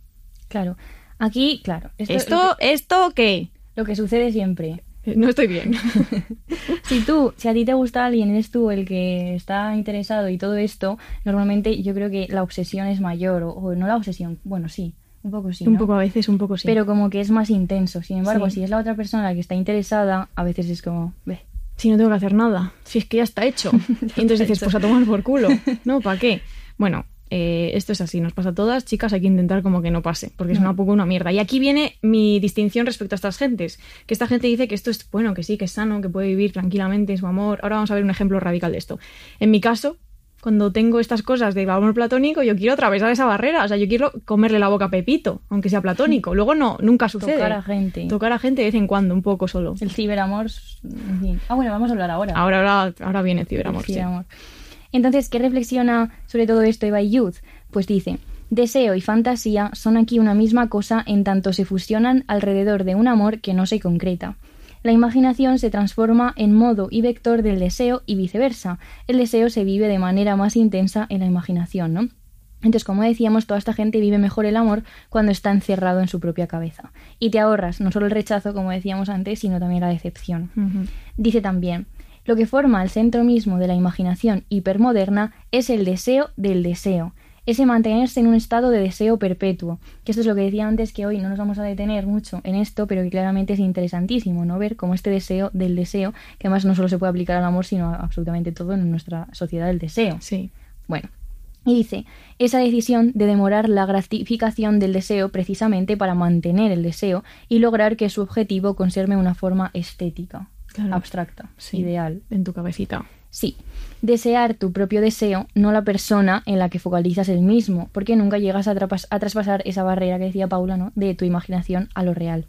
Claro. Aquí, claro. Esto, ¿Esto, esto qué? Lo que sucede siempre. Eh, No estoy bien. Si tú, si a ti te gusta alguien, eres tú el que está interesado y todo esto, normalmente yo creo que la obsesión es mayor, o, o no la obsesión, bueno, sí, un poco sí. un poco a veces, un poco sí. Pero como que es más intenso. Sin embargo, Sí. si es la otra persona la que está interesada, a veces es como, ve, si no tengo que hacer nada, si es que ya está hecho. y entonces dices, pues a tomar por culo. No, ¿para qué? Bueno, eh, esto es así, nos pasa a todas, chicas, hay que intentar como que no pase, porque es una poco una mierda. Y aquí viene mi distinción respecto a estas gentes, que esta gente dice que esto es bueno, que sí, que es sano, que puede vivir tranquilamente su amor. Ahora vamos a ver un ejemplo radical de esto. En mi caso, cuando tengo estas cosas de amor platónico, yo quiero atravesar esa barrera, o sea, yo quiero comerle la boca a Pepito, aunque sea platónico. Luego no, nunca sucede. tocar a gente. Tocar a gente de vez en cuando, un poco solo. El ciberamor. Ah, bueno, vamos a hablar ahora. Ahora, ahora, ahora viene el El ciberamor. sí. Entonces, ¿qué reflexiona sobre todo esto Eva Youth? Pues dice, deseo y fantasía son aquí una misma cosa en tanto se fusionan alrededor de un amor que no se concreta. La imaginación se transforma en modo y vector del deseo y viceversa. El deseo se vive de manera más intensa en la imaginación, ¿no? Entonces, como decíamos, toda esta gente vive mejor el amor cuando está encerrado en su propia cabeza. Y te ahorras no solo el rechazo, como decíamos antes, sino también la decepción. Dice también, lo que forma el centro mismo de la imaginación hipermoderna es el deseo del deseo. ese mantenerse en un estado de deseo perpetuo. Que esto es lo que decía antes, que hoy no nos vamos a detener mucho en esto, pero que claramente es interesantísimo, ¿no? Ver cómo este deseo del deseo, que además no solo se puede aplicar al amor, sino a absolutamente todo en nuestra sociedad del deseo. Sí. Bueno, y dice, esa decisión de demorar la gratificación del deseo precisamente para mantener el deseo y lograr que su objetivo conserve una forma estética, Claro. abstracta, Sí. ideal. En tu cabecita. Sí, desear tu propio deseo, no la persona en la que focalizas el mismo, porque nunca llegas a, a traspasar esa barrera que decía Paula, ¿no? De tu imaginación a lo real.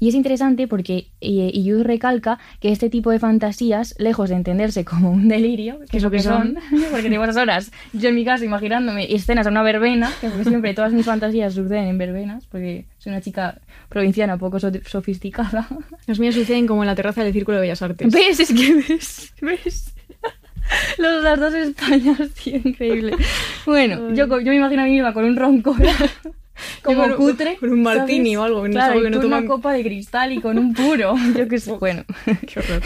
Y es interesante porque eh, Iyud recalca que este tipo de fantasías, lejos de entenderse como un delirio, que es lo que son, porque tengo esas horas, yo en mi casa imaginándome escenas a una verbena, que porque siempre todas mis fantasías suceden en verbenas, porque soy una chica provinciana poco so- sofisticada. Los míos suceden como en la terraza del Círculo de Bellas Artes. ¿Ves? Es que ves, ves. Los, las dos Españas, tío, increíble. Bueno, Ay. yo, yo me imagino a mí misma con un ronco como con un- cutre. con un martini ¿sabes? o algo, no Claro, que no tú una copa de cristal y con un puro. Yo qué sé. Bueno. Qué horror.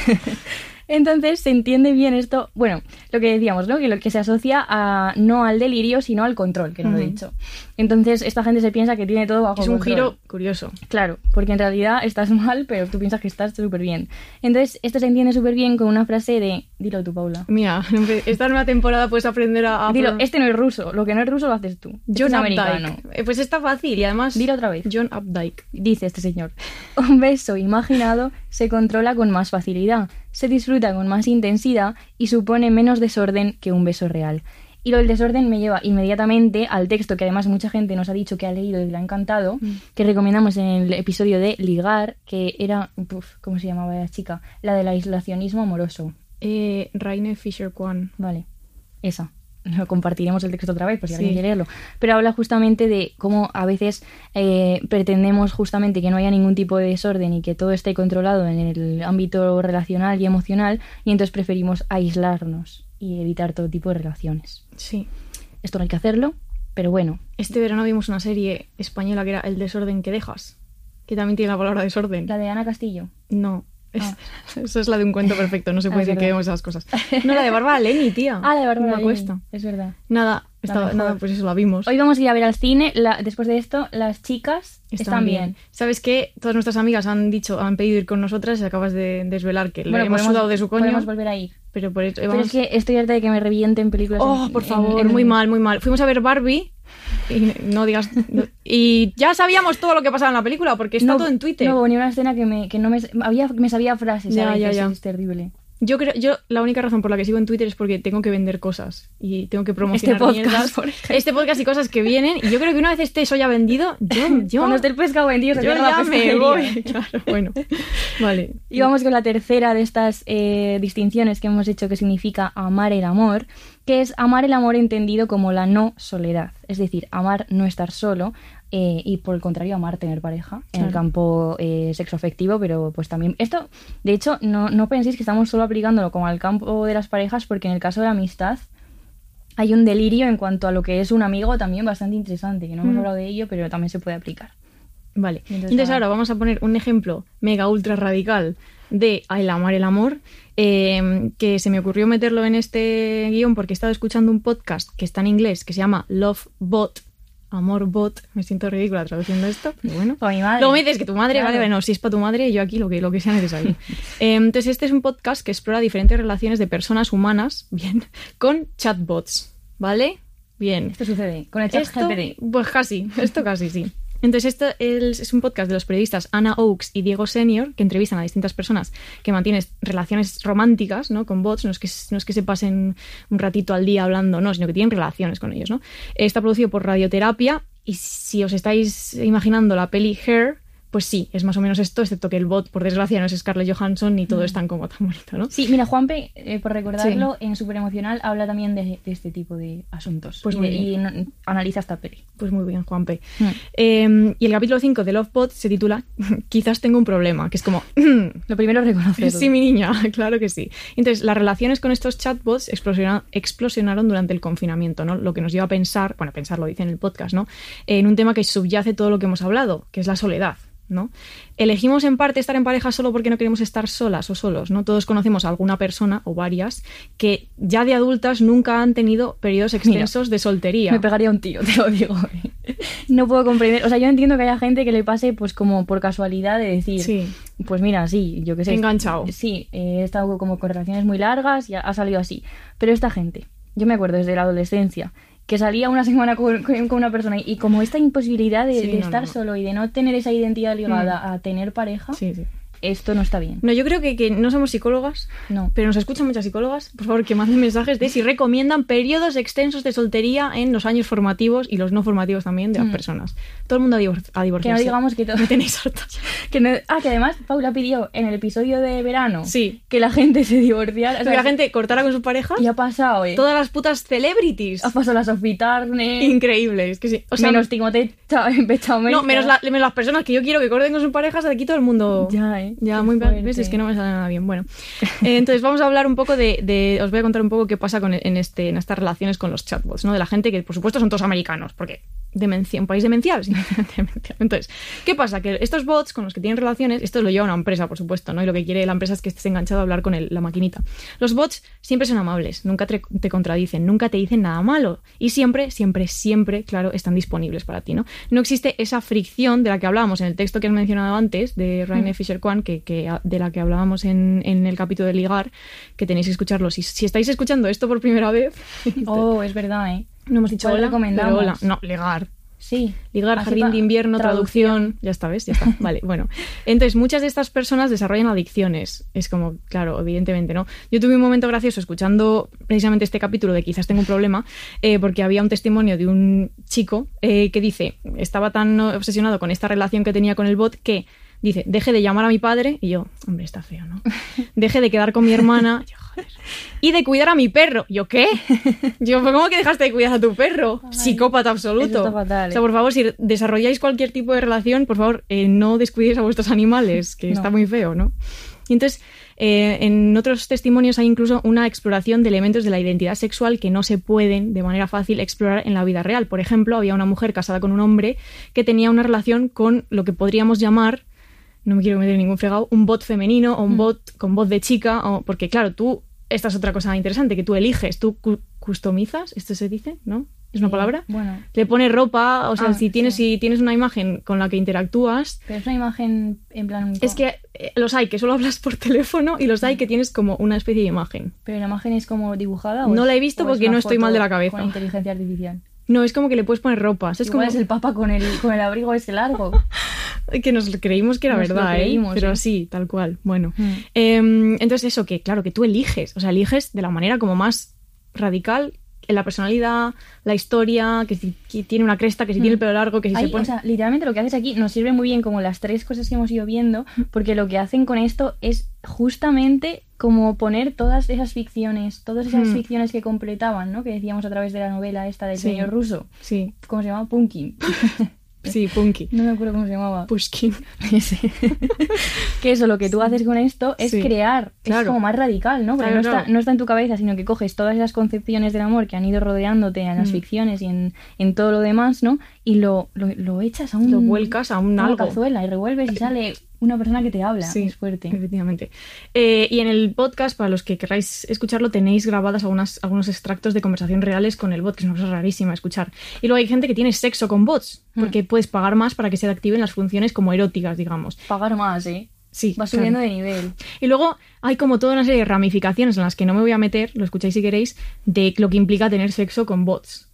Entonces se entiende bien esto, bueno, lo que decíamos, ¿no? Que lo que se asocia a, no al delirio, sino al control, que no lo he dicho. Entonces esta gente se piensa que tiene todo bajo Es un control. giro curioso. Claro, porque en realidad estás mal, pero tú piensas que estás súper bien. Entonces, esto se entiende súper bien con una frase de... Dilo tú, Paula. Mira, esta nueva temporada puedes aprender a... a Dilo, este no es ruso. Lo que no es ruso lo haces tú. Este John es americano. Updike. Eh, Pues está fácil y además... Dilo otra vez. John Updike. Dice este señor. Un beso imaginado se controla con más facilidad, se disfruta con más intensidad y supone menos desorden que un beso real. Y lo del desorden me lleva inmediatamente al texto que además mucha gente nos ha dicho que ha leído y le ha encantado, que recomendamos en el episodio de Ligar, que era, uf, ¿cómo se llamaba la chica? La del aislacionismo amoroso. Eh, Raine Fisher Kwan. Vale, esa. Lo compartiremos el texto otra vez por si Sí. alguien quiere leerlo. Pero habla justamente de cómo a veces eh, pretendemos justamente que no haya ningún tipo de desorden y que todo esté controlado en el ámbito relacional y emocional y entonces preferimos aislarnos y evitar todo tipo de relaciones. Sí. Esto no hay que hacerlo, pero bueno, Este verano vimos una serie española que era El desorden que dejas. Que también tiene la palabra desorden. la de Ana Castillo. No. Es- Ah. Eso es la de un cuento perfecto. No se puede es decir que vemos esas cosas. No, la de Bárbara Leni, tía. Ah, la de Bárbara Me Leni, cuesta. Es verdad. Nada, estaba- nada, pues eso, la vimos. Hoy vamos a ir a ver al cine. la- después de esto, las chicas están, bien. ¿Sabes qué? Todas nuestras amigas han dicho, han pedido ir con nosotras y acabas de desvelar que le hemos podemos- sudado de su coño. Podemos volver a ir. Pero por eso Pero es que estoy harta de que me revienten películas. Oh, en- por favor, en- muy mal, muy mal. Fuimos a ver Barbie y no digas... no- y ya sabíamos todo lo que pasaba en la película porque está No- todo en Twitter. No, ni una escena que me, que no me, había, me sabía frases. Ya, ya, ya. Es terrible. Yo creo, yo la única razón por la que sigo en Twitter es porque tengo que vender cosas y tengo que promocionar Este podcast, por este podcast y cosas que vienen. Y yo creo que una vez esté eso ya vendido, yo, yo, Cuando esté el pescado vendido, yo ya me voy. Claro, bueno, vale. Y vamos con la tercera de estas eh, distinciones que hemos hecho que significa amar el amor, que es amar el amor entendido como la no soledad. Es decir, amar no estar solo eh, y por el contrario amar tener pareja en el campo eh, sexoafectivo, pero pues también... Esto, de hecho, no, no penséis que estamos solo aplicándolo como al campo de las parejas porque en el caso de la amistad hay un delirio en cuanto a lo que es un amigo también bastante interesante, que no hemos Mm. hablado de ello, pero también se puede aplicar. Vale. Entonces ahora vamos a poner un ejemplo mega ultra radical de el amar el amor, eh, que se me ocurrió meterlo en este guion porque he estado escuchando un podcast que está en inglés que se llama Love Bot. Amor bot, me siento ridícula traduciendo esto, pero bueno. Para mi madre. Luego me dices que tu madre, Claro. vale, bueno, si es para tu madre, yo aquí lo que, lo que sea necesario. Eh, entonces, este es un podcast que explora diferentes relaciones de personas humanas, bien, con chatbots, ¿vale? Bien. Esto sucede con el chat Esto, GPT. pues casi, esto casi sí. Entonces, esto es, un podcast de los periodistas Ana Oaks y Diego Senior, que entrevistan a distintas personas que mantienen relaciones románticas ¿no? con bots. No es, que, no es que se pasen un ratito al día hablando, no, sino que tienen relaciones con ellos. ¿no? Está producido por Radioterapia y si os estáis imaginando la peli Hair, pues sí, es más o menos esto, excepto que el bot, por desgracia, no es Scarlett Johansson ni todo es tan como tan bonito, ¿no? Sí, mira, Juanpe, eh, por recordarlo, en Super Emocional habla también de, de este tipo de asuntos. Pues y, muy de- bien. y no- analiza esta peli. Pues muy bien, Juanpe. Mm. Eh, y el capítulo 5 de Lovebot se titula Quizás tengo un problema, que es como Lo primero es reconocerlo. Sí, mi niña, claro que sí. Entonces, las relaciones con estos chatbots explosiona- explosionaron durante el confinamiento, ¿no? Lo que nos lleva a pensar, bueno, pensar lo dice en el podcast, ¿no? En un tema que subyace todo lo que hemos hablado, que es la soledad. ¿No? Elegimos en parte estar en pareja solo porque no queremos estar solas o solos, ¿no? Todos conocemos a alguna persona o varias que ya de adultas nunca han tenido periodos extensos de soltería. Me pegaría un tío, te lo digo. no puedo comprender. O sea, yo entiendo que haya gente que le pase, pues, como por casualidad de decir, Sí. pues mira, sí, yo qué sé. Enganchado. Sí, eh, he estado como con relaciones muy largas y ha salido así. Pero esta gente, yo me acuerdo desde la adolescencia, que salía una semana con, una persona y como esta imposibilidad de, Sí, de no, estar no, solo y de no tener esa identidad ligada a tener pareja, Sí, sí. Esto no está bien. No, yo creo que, que no somos psicólogas, No. pero nos escuchan muchas psicólogas. Por favor, que manden mensajes de si recomiendan periodos extensos de soltería en los años formativos y los no formativos también de las Mm. personas. Todo el mundo a, divor- a Que divorciarse. no digamos que todo... Me tenéis hartas. que no- Ah, que además Paula pidió en el episodio de verano Sí. que la gente se divorciara. o sea, que la gente cortara con sus parejas. Y ha pasado, ¿eh? Todas las putas celebrities. Ha pasado la Sophie Turner, Increíble, es que sí. O sea, menos Timothée Cha- Chalamet. no, menos, la- menos las personas que yo quiero que corten con sus parejas, de aquí todo el mundo. Ya, ¿eh? Ya, muy fuerte. Es que no me sale nada bien. Bueno, eh, entonces vamos a hablar un poco de, de- Os voy a contar un poco qué pasa con, en, este, en estas relaciones con los chatbots, ¿no? De la gente que, por supuesto, son todos americanos, porque demencia, un país demencial. Entonces, ¿qué pasa? Que estos bots con los que tienen relaciones, esto lo lleva una empresa, por supuesto, ¿no? Y lo que quiere la empresa es que estés enganchado a hablar con el- la maquinita. Los bots siempre son amables, nunca te, te contradicen, nunca te dicen nada malo. Y siempre, siempre, siempre, claro, están disponibles para ti, ¿no? No existe esa fricción de la que hablábamos en el texto que has mencionado antes, de Rainer Fisher Kwan, que, que- de la que hablábamos en, en el capítulo de ligar, que tenéis que escucharlo. Si, si estáis escuchando esto por primera vez, Oh, es verdad, ¿eh? No hemos dicho ¿Cuál hola, recomendamos? pero hola. No, ligar. Sí. Ligar, Así jardín de invierno, traducción. Ya está, ¿ves? Ya está. Vale, bueno. Entonces, muchas de estas personas desarrollan adicciones. Es como, claro, evidentemente, ¿no? Yo tuve un momento gracioso escuchando precisamente este capítulo de Quizás tengo un problema, eh, porque había un testimonio de un chico eh, que dice, estaba tan obsesionado con esta relación que tenía con el bot que dice, deje de llamar a mi padre. Y yo, hombre, está feo, ¿no? Deje de quedar con mi hermana. Y yo, joder. Y de cuidar a mi perro. Yo, ¿qué? Yo, "¿Pues ¿cómo que dejaste de cuidar a tu perro? Psicópata absoluto. eso está fatal, O sea, ¿eh? por favor, si desarrolláis cualquier tipo de relación, por favor, eh, no descuidéis a vuestros animales, que No. está muy feo, ¿no? Y entonces, eh, en otros testimonios hay incluso una exploración de elementos de la identidad sexual que no se pueden de manera fácil explorar en la vida real. Por ejemplo, había una mujer casada con un hombre que tenía una relación con lo que podríamos llamar no me quiero meter en ningún fregado, un bot femenino o un Mm. bot con voz de chica, o, porque claro, tú, esta es otra cosa interesante, que tú eliges, tú cu- customizas, esto se dice, ¿no? ¿Es una palabra? Bueno, Le pones ropa, o sea, Ah, si tienes, sí. si tienes una imagen con la que interactúas, pero es una imagen en plan... es que eh, los hay que solo hablas por teléfono y los hay que tienes como una especie de imagen. Pero la imagen es como dibujada. ¿o No es- la he visto porque no estoy mal de la cabeza. Con inteligencia artificial. No, es como que le puedes poner ropa. Es Igual como es el papa con el, con el abrigo ese largo. que nos creímos que era Nos verdad, ¿eh? creímos, pero ¿eh? sí, tal cual. Bueno. Mm. Em, entonces eso, que claro, que tú eliges, o sea, eliges de la manera como más radical en la personalidad, la historia, que si que tiene una cresta, que si tiene el pelo largo, que si Ahí, se pone... O sea, literalmente lo que haces aquí nos sirve muy bien como las tres cosas que hemos ido viendo, porque lo que hacen con esto es justamente como poner todas esas ficciones, todas esas Hmm. ficciones que completaban, ¿no? Que decíamos a través de la novela esta del Sí. señor ruso. Sí, ¿Cómo se llama? Punkin. sí, punky. No me acuerdo cómo se llamaba. Pushkin. Que eso, lo que tú haces con esto es Sí. crear. Es Claro. como más radical, ¿no? Porque Claro, no, está, no está en tu cabeza, sino que coges todas esas concepciones del amor que han ido rodeándote en las Mm. ficciones y en, en todo lo demás, ¿no? Y lo, lo, lo echas a un... Lo vuelcas a un una algo. cazuela y revuelves y sale una persona que te habla. Sí, es fuerte. Efectivamente. Eh, y en el podcast, para los que queráis escucharlo, tenéis grabadas algunas, algunos extractos de conversación reales con el bot, que es una cosa rarísima escuchar. Y luego hay gente que tiene sexo con bots, porque Mm. puedes pagar más para que se activen las funciones como eróticas, digamos. Pagar más, ¿eh? Sí, Va subiendo claro. de nivel. Y luego hay como toda una serie de ramificaciones en las que no me voy a meter, lo escucháis si queréis, de lo que implica tener sexo con bots.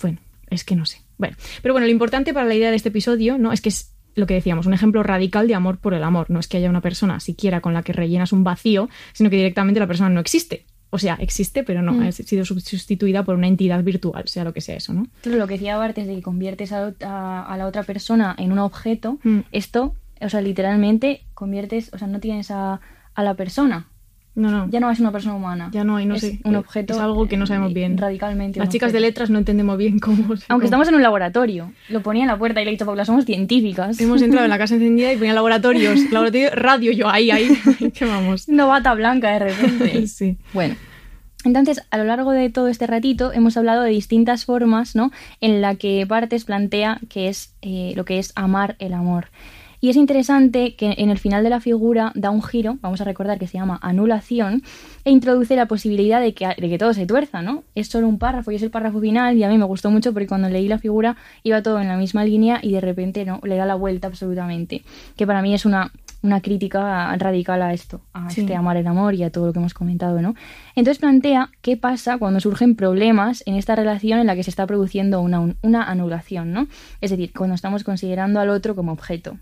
Bueno, es que no sé. Bueno, pero bueno, lo importante para la idea de este episodio, ¿no? Es que es lo que decíamos, un ejemplo radical de amor por el amor. No es que haya una persona siquiera con la que rellenas un vacío, sino que directamente la persona no existe. O sea, existe, pero no, Mm. ha sido sustituida por una entidad virtual, sea lo que sea eso, ¿no? Claro, lo que decía Bart es de que conviertes a, a- a la otra persona en un objeto. Mm. Esto, o sea, literalmente conviertes, o sea, no tienes a, a la persona. No, no. Ya no es una persona humana. Ya no hay, no es sé. Un objeto. Es algo que no sabemos eh, bien. Radicalmente. Las chicas de letras no entendemos bien cómo. Aunque cómo- estamos en un laboratorio. Lo ponía en la puerta y le he dicho, Paula, somos científicas. Hemos entrado en la casa encendida y ponía laboratorios. Laboratorio radio, yo ahí, ahí. ¿Qué vamos? Novata blanca de repente. Sí. Bueno, entonces a lo largo de todo este ratito hemos hablado de distintas formas, ¿no? En la que Bartes plantea que es eh, lo que es amar el amor. Y es interesante que en el final de la figura da un giro, vamos a recordar que se llama anulación, e introduce la posibilidad de que, de que todo se tuerza, ¿no? Es solo un párrafo y es el párrafo final y a mí me gustó mucho porque cuando leí la figura iba todo en la misma línea y de repente no, le da la vuelta absolutamente, que para mí es una una crítica radical a esto, a este amar el amor y a todo lo que hemos comentado, ¿no? Entonces plantea qué pasa cuando surgen problemas en esta relación en la que se está produciendo una, una anulación, ¿no? Es decir, cuando estamos considerando al otro como objeto.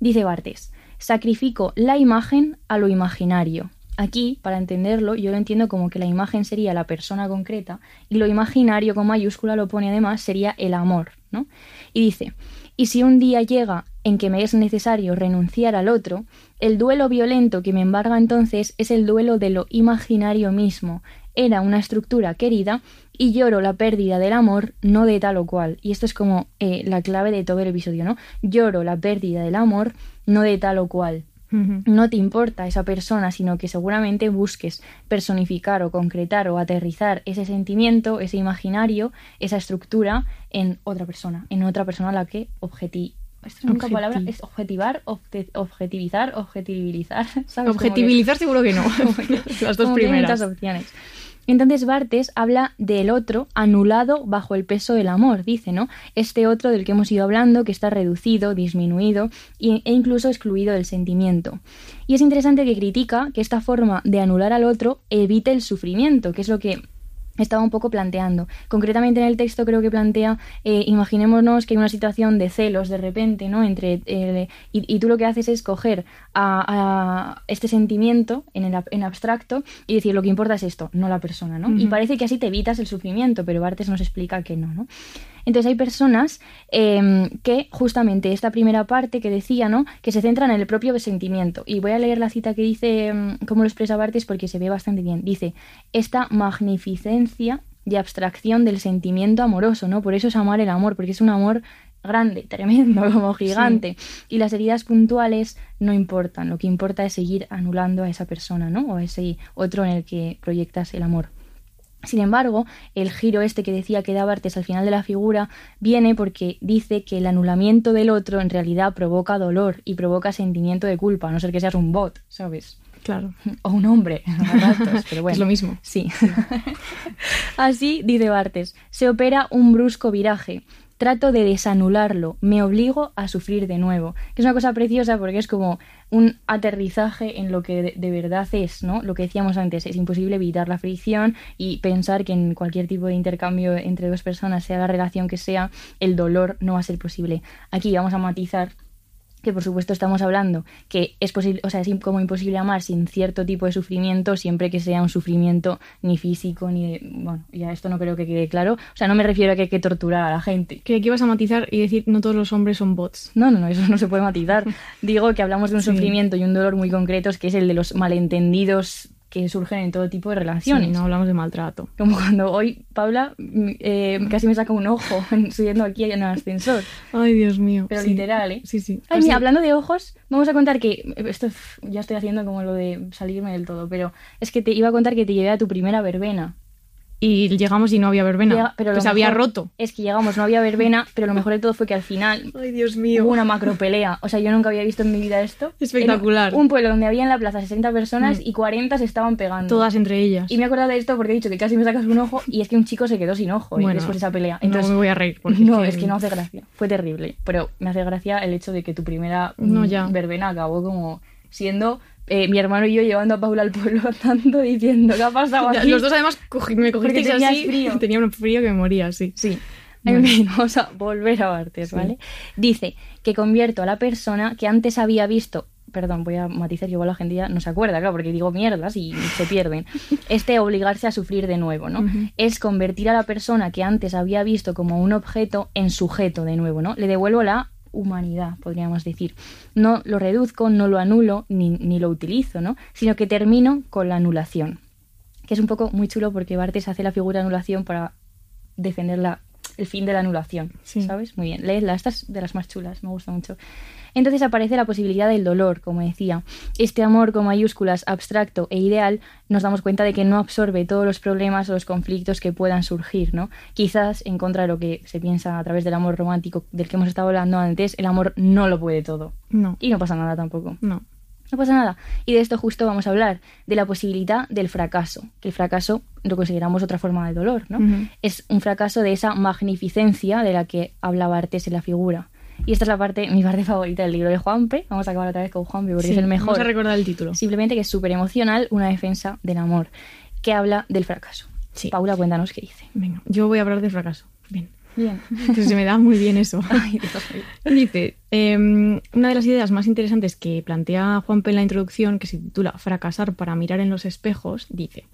Dice Bartes, sacrifico la imagen a lo imaginario. Aquí, para entenderlo, yo lo entiendo como que la imagen sería la persona concreta y lo imaginario con mayúscula lo pone además sería el amor, ¿no? Y dice, y si un día llega en que me es necesario renunciar al otro, el duelo violento que me embarga entonces es el duelo de lo imaginario mismo. Era una estructura querida y lloro la pérdida del amor, no de tal o cual. Y esto es como eh, la clave de todo el episodio, ¿no? Lloro la pérdida del amor, no de tal o cual. No te importa esa persona, sino que seguramente busques personificar o concretar o aterrizar ese sentimiento, ese imaginario, esa estructura en otra persona, en otra persona a la que objeti esta es una palabra, es objetivar, objetivizar, objetivizar. Objetivizar seguro que no. Las dos primeras. opciones. Entonces Bartes habla del otro anulado bajo el peso del amor, dice, ¿no? Este otro del que hemos ido hablando, que está reducido, disminuido e incluso excluido del sentimiento. Y es interesante que critica que esta forma de anular al otro evite el sufrimiento, que es lo que estaba un poco planteando. Concretamente en el texto creo que plantea, eh, imaginémonos que hay una situación de celos de repente, ¿no? Entre, eh, y, tú lo que haces es coger a, este sentimiento en, el, en abstracto y decir lo que importa es esto, no la persona, ¿no? Y parece que así te evitas el sufrimiento, pero Bartes nos explica que no, ¿no? Entonces hay personas em, que justamente esta primera parte que decía, ¿no? Que se centran en el propio sentimiento. Y voy a leer la cita que dice, em, cómo lo expresa Bartes, porque se ve bastante bien. Dice, esta magnificencia de abstracción del sentimiento amoroso, ¿no? Por eso es amar el amor, porque es un amor grande, tremendo, como gigante. Y las heridas puntuales no importan, lo que importa es seguir anulando a esa persona, ¿no? O a ese otro en el que proyectas el amor. Sin embargo, el giro este que decía que da Bartes al final de la figura viene porque dice que el anulamiento del otro en realidad provoca dolor y provoca sentimiento de culpa, a no ser que seas un bot, ¿sabes? Claro. O un hombre, pero bueno. es lo mismo. Sí. Así, dice Bartes, se opera un brusco viraje trato de desanularlo, me obligo a sufrir de nuevo. Que es una cosa preciosa porque es como un aterrizaje en lo que de, verdad es, ¿no? Lo que decíamos antes, es imposible evitar la fricción y pensar que en cualquier tipo de intercambio entre dos personas, sea la relación que sea, el dolor no va a ser posible. Aquí vamos a matizar que por supuesto estamos hablando que es posible, o sea, es como imposible amar sin cierto tipo de sufrimiento, siempre que sea un sufrimiento ni físico ni de, bueno, ya esto no creo que quede claro, o sea, no me refiero a que hay que torturar a la gente. Que aquí vas a matizar y decir no todos los hombres son bots. No, no, no, eso no se puede matizar. Digo que hablamos de un sufrimiento y un dolor muy concretos que es el de los malentendidos que surgen en todo tipo de relaciones. no hablamos de maltrato. Como cuando hoy Paula mm, eh, casi me saca un ojo subiendo aquí en el ascensor. Ay, Dios mío. Pero literal, ¿eh? Sí, sí. Ay, mira, hablando de ojos, vamos a contar que. Esto ya estoy haciendo como lo de salirme del todo, pero es que te iba a contar que te llevé a tu primera verbena y llegamos y no había verbena. pero pues había roto. Es que llegamos, no había verbena, pero lo mejor de todo fue que al final Ay, Dios mío. hubo una macro pelea. O sea, yo nunca había visto en mi vida esto. Espectacular. un pueblo donde había en la plaza 60 personas mm. y 40 se estaban pegando. Todas entre ellas. Y me he acordado de esto porque he dicho que casi me sacas un ojo y es que un chico se quedó sin ojo después de esa pelea. Entonces, no me voy a reír. Porque no, es que... no hace gracia. Fue terrible. Pero me hace gracia el hecho de que tu primera no, ya. verbena acabó como siendo eh, mi hermano y yo llevando a Paula al pueblo andando diciendo, ¿qué ha pasado aquí? Los dos además me cogiste así, frío. tenía un frío que me moría, sí. Sí. En fin, vamos a volver a Bartes, ¿vale? Dice que convierto a la persona que antes había visto perdón, voy a matizar que igual la gente ya no se acuerda, claro, porque digo mierdas y se pierden. Este obligarse a sufrir de nuevo, ¿no? Es convertir a la persona que antes había visto como un objeto en sujeto de nuevo, ¿no? Le devuelvo la humanidad, podríamos decir. No lo reduzco, no lo anulo, ni, ni lo utilizo, ¿no? Sino que termino con la anulación. Que es un poco muy chulo porque Bartes hace la figura de anulación para defender la el fin de la anulación, Sí. ¿sabes? Muy bien, léela, esta es de las más chulas, me gusta mucho. Entonces aparece la posibilidad del dolor, como decía. Este amor con mayúsculas, abstracto e ideal, nos damos cuenta de que no absorbe todos los problemas o los conflictos que puedan surgir, ¿no? Quizás, en contra de lo que se piensa a través del amor romántico del que hemos estado hablando antes, el amor no lo puede todo. No, Y no pasa nada tampoco. no. No pasa nada. Y de esto justo vamos a hablar, de la posibilidad del fracaso. Que el fracaso lo consideramos otra forma de dolor, ¿no? Es un fracaso de esa magnificencia de la que hablaba Artes en la figura. Y esta es la parte, mi parte favorita del libro de Juanpe. Vamos a acabar otra vez con Juanpe porque Sí, es el mejor. Vamos a recordar el título. Simplemente que es súper emocional, una defensa del amor, que habla del fracaso. Sí. Paula, cuéntanos qué dice. Venga, yo voy a hablar de fracaso. Bien. Bien. Que se me da muy bien eso. Ay. Dice, em, una de las ideas más interesantes que plantea Juanpe en la introducción, que se titula Fracasar para mirar en los espejos, dice,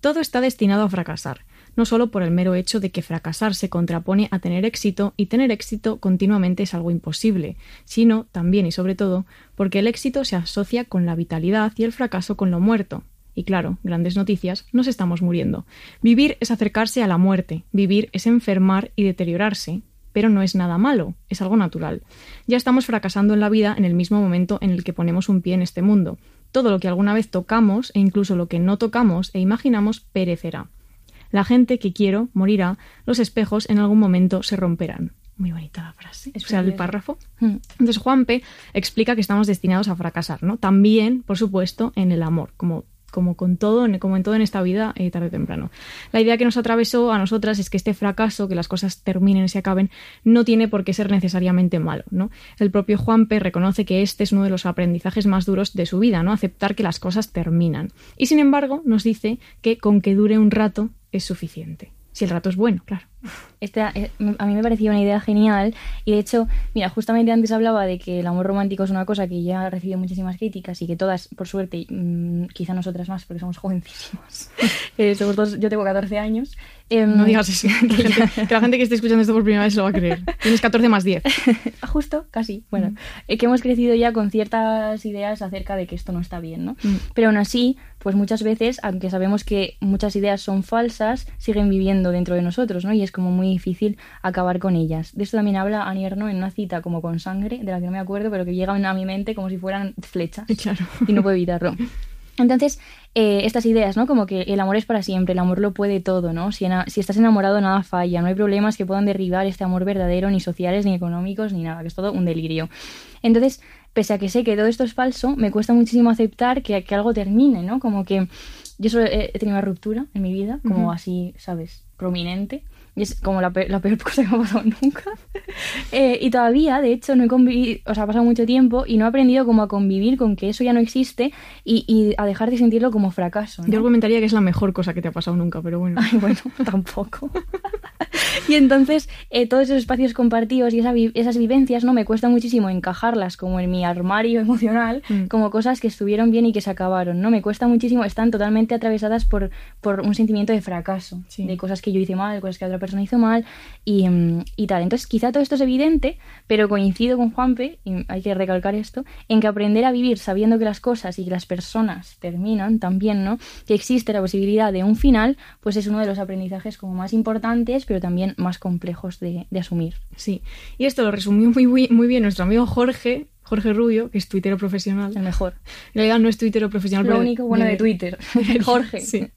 todo está destinado a fracasar, no solo por el mero hecho de que fracasar se contrapone a tener éxito y tener éxito continuamente es algo imposible, sino también y sobre todo porque el éxito se asocia con la vitalidad y el fracaso con lo muerto. Y claro, grandes noticias, nos estamos muriendo. Vivir es acercarse a la muerte, vivir es enfermar y deteriorarse, pero no es nada malo, es algo natural. Ya estamos fracasando en la vida en el mismo momento en el que ponemos un pie en este mundo. Todo lo que alguna vez tocamos e incluso lo que no tocamos e imaginamos perecerá. La gente que quiero morirá, los espejos en algún momento se romperán. Muy bonita la frase. Es o sea, el párrafo. Entonces Juanpe explica que estamos destinados a fracasar, ¿no? También, por supuesto, en el amor, como, como con todo, como en todo en esta vida, eh, tarde o temprano. La idea que nos atravesó a nosotras es que este fracaso, que las cosas terminen y se acaben, no tiene por qué ser necesariamente malo, ¿no? El propio Juanpe reconoce que este es uno de los aprendizajes más duros de su vida, ¿no? Aceptar que las cosas terminan. Y sin embargo, nos dice que con que dure un rato es suficiente. Si el rato es bueno, claro. Esta, eh, a mí me parecía una idea genial y de hecho, mira, justamente antes hablaba de que el amor romántico es una cosa que ya ha recibido muchísimas críticas y que todas, por suerte, mm, quizá nosotras más porque somos jovencísimas, eh, somos todos- yo tengo 14 años. em, No digas eso, que la, gente, que la gente que esté escuchando esto por primera vez se lo va a creer. Tienes 14 más 10. Justo, casi. Bueno, eh, que hemos crecido ya con ciertas ideas acerca de que esto no está bien, ¿no? Mm. Pero aún así, pues muchas veces, aunque sabemos que muchas ideas son falsas, siguen viviendo dentro de nosotros, ¿no? Y es como muy difícil acabar con ellas. De esto también habla Annie Ernaux en una cita como con sangre, de la que no me acuerdo, pero que llegan a mi mente como si fueran flechas. Claro. Y no puedo evitarlo. Entonces, eh, estas ideas, ¿no? Como que el amor es para siempre, el amor lo puede todo, ¿no? Si, si estás enamorado nada falla, no hay problemas que puedan derribar este amor verdadero, ni sociales, ni económicos, ni nada, que es todo un delirio. Entonces, pese a que sé que todo esto es falso, me cuesta muchísimo aceptar que, que algo termine, ¿no? Como que yo solo he, tenido una ruptura en mi vida, como Ujú. así, ¿sabes? Prominente. Y es como la, pe- la peor cosa que me ha pasado nunca. Eh, y todavía, de hecho, no he convivido, o sea, ha pasado mucho tiempo y no he aprendido como a convivir con que eso ya no existe y, y a dejar de sentirlo como fracaso. ¿no? Yo argumentaría que es la mejor cosa que te ha pasado nunca, pero bueno. Ay, bueno, tampoco. y entonces, eh, todos esos espacios compartidos y esa vi- esas vivencias, ¿no? Me cuesta muchísimo encajarlas como en mi armario emocional, Mm. como cosas que estuvieron bien y que se acabaron, ¿no? Me cuesta muchísimo, están totalmente atravesadas por, por un sentimiento de fracaso, Sí. de cosas que yo hice mal, cosas que otra persona hizo mal y, mm, y tal. Entonces, quizá todo esto es evidente, pero coincido con Juanpe, y hay que recalcar esto, en que aprender a vivir sabiendo que las cosas y que las personas terminan también, ¿no? Que existe la posibilidad de un final, pues es uno de los aprendizajes como más importantes, pero también más complejos de, de asumir. Sí. Y esto lo resumió muy, muy, muy bien nuestro amigo Jorge, Jorge Rubio, que es tuitero profesional. El mejor. En realidad no es tuitero profesional. Lo pero único bueno de Twitter. Jorge. Sí.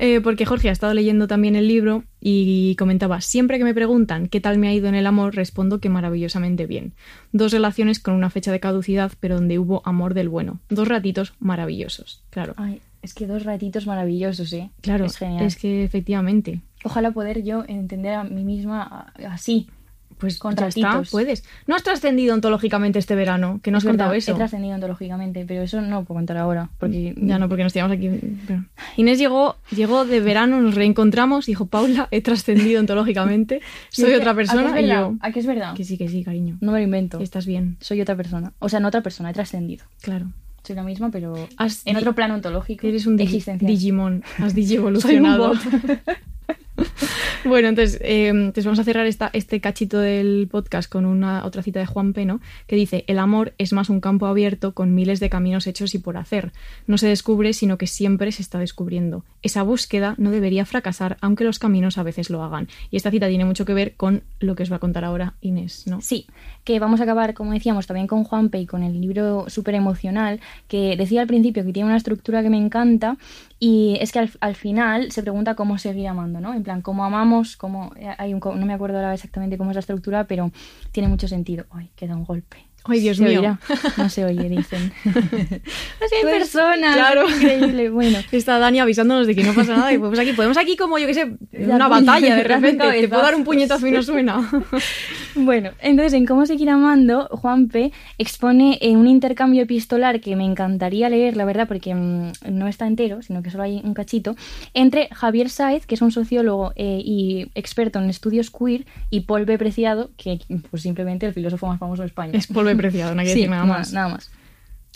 Eh, porque Jorge ha estado leyendo también el libro y comentaba, siempre que me preguntan qué tal me ha ido en el amor, respondo que maravillosamente bien. Dos relaciones con una fecha de caducidad, pero donde hubo amor del bueno. Dos ratitos maravillosos. Claro. Ay, es que dos ratitos maravillosos, ¿eh? Claro, Es genial. es que efectivamente, Ojalá poder yo entender a mí misma así. Pues ya está, puedes. No has trascendido ontológicamente este verano, que no has Es verdad, contado He eso. trascendido ontológicamente, pero eso no puedo contar ahora. Porque Ya no, porque nos tiramos aquí. pero- Inés llegó, llegó de verano, nos reencontramos, dijo Paula, he trascendido ontológicamente, soy otra ¿a que es persona y yo. ¿A que es verdad? Que sí, que sí, cariño. No me lo invento. Estás bien, Soy otra persona. O sea, no otra persona, he trascendido. claro. Soy la misma, pero Has en otro plano ontológico. Eres un. Digimon, has digievolucionado. Bueno, entonces, eh, vamos a cerrar este cachito del podcast con una otra cita de Juan Peno que dice: El amor es más un campo abierto con miles de caminos hechos y por hacer. No se descubre, sino que siempre se está descubriendo. Esa búsqueda no debería fracasar, aunque los caminos a veces lo hagan. Y esta cita tiene mucho que ver con lo que os va a contar ahora Inés, ¿no? Sí, que vamos a acabar, como decíamos, también con Juanpe y con el libro súper emocional, que decía al principio que tiene una estructura que me encanta y es que al, al final se pregunta cómo seguir amando, ¿no? Plan, cómo amamos, cómo... Hay un, no me acuerdo ahora exactamente cómo es la estructura, pero tiene mucho sentido. Ay, queda un golpe. Ay, Dios ¿Se mío. oirá? No se oye, dicen. Así hay Pues, personas. claro. Increíble. Bueno, Está Dani avisándonos de que no pasa nada y podemos aquí, podemos aquí como yo que sé, una batalla de repente. Te puedo dar un puñetazo y no suena. Bueno, entonces en Cómo seguir amando, Juanpe expone eh, un intercambio epistolar que me encantaría leer, la verdad, porque mm, no está entero, sino que solo hay un cachito, entre Javier Sáez, que es un sociólogo eh, y experto en estudios queer, y Paul B. Preciado, que pues simplemente el filósofo más famoso de España. Es polvo de preciado, no hay que Sí, decir nada más. Nada más.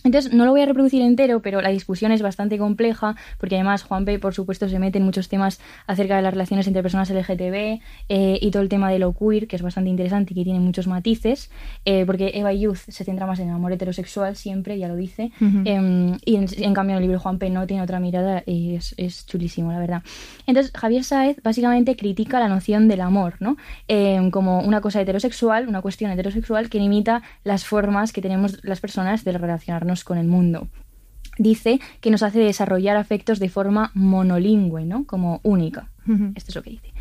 Entonces, no lo voy a reproducir entero, pero la discusión es bastante compleja, porque además Juanpe, por supuesto, se mete en muchos temas acerca de las relaciones entre personas LGTB eh, y todo el tema de lo queer, que es bastante interesante y que tiene muchos matices, eh, porque Eva Youth se centra más en el amor heterosexual siempre, ya lo dice, em, y en, en cambio en el libro Juanpe no tiene otra mirada y es, es chulísimo, la verdad. Entonces, Javier Sáez básicamente critica la noción del amor, ¿no? Em, como una cosa heterosexual, una cuestión heterosexual que limita las formas que tenemos las personas de relacionarnos con el mundo. Dice que nos hace desarrollar afectos de forma monolingüe, ¿no? Como única. Esto es lo que dice.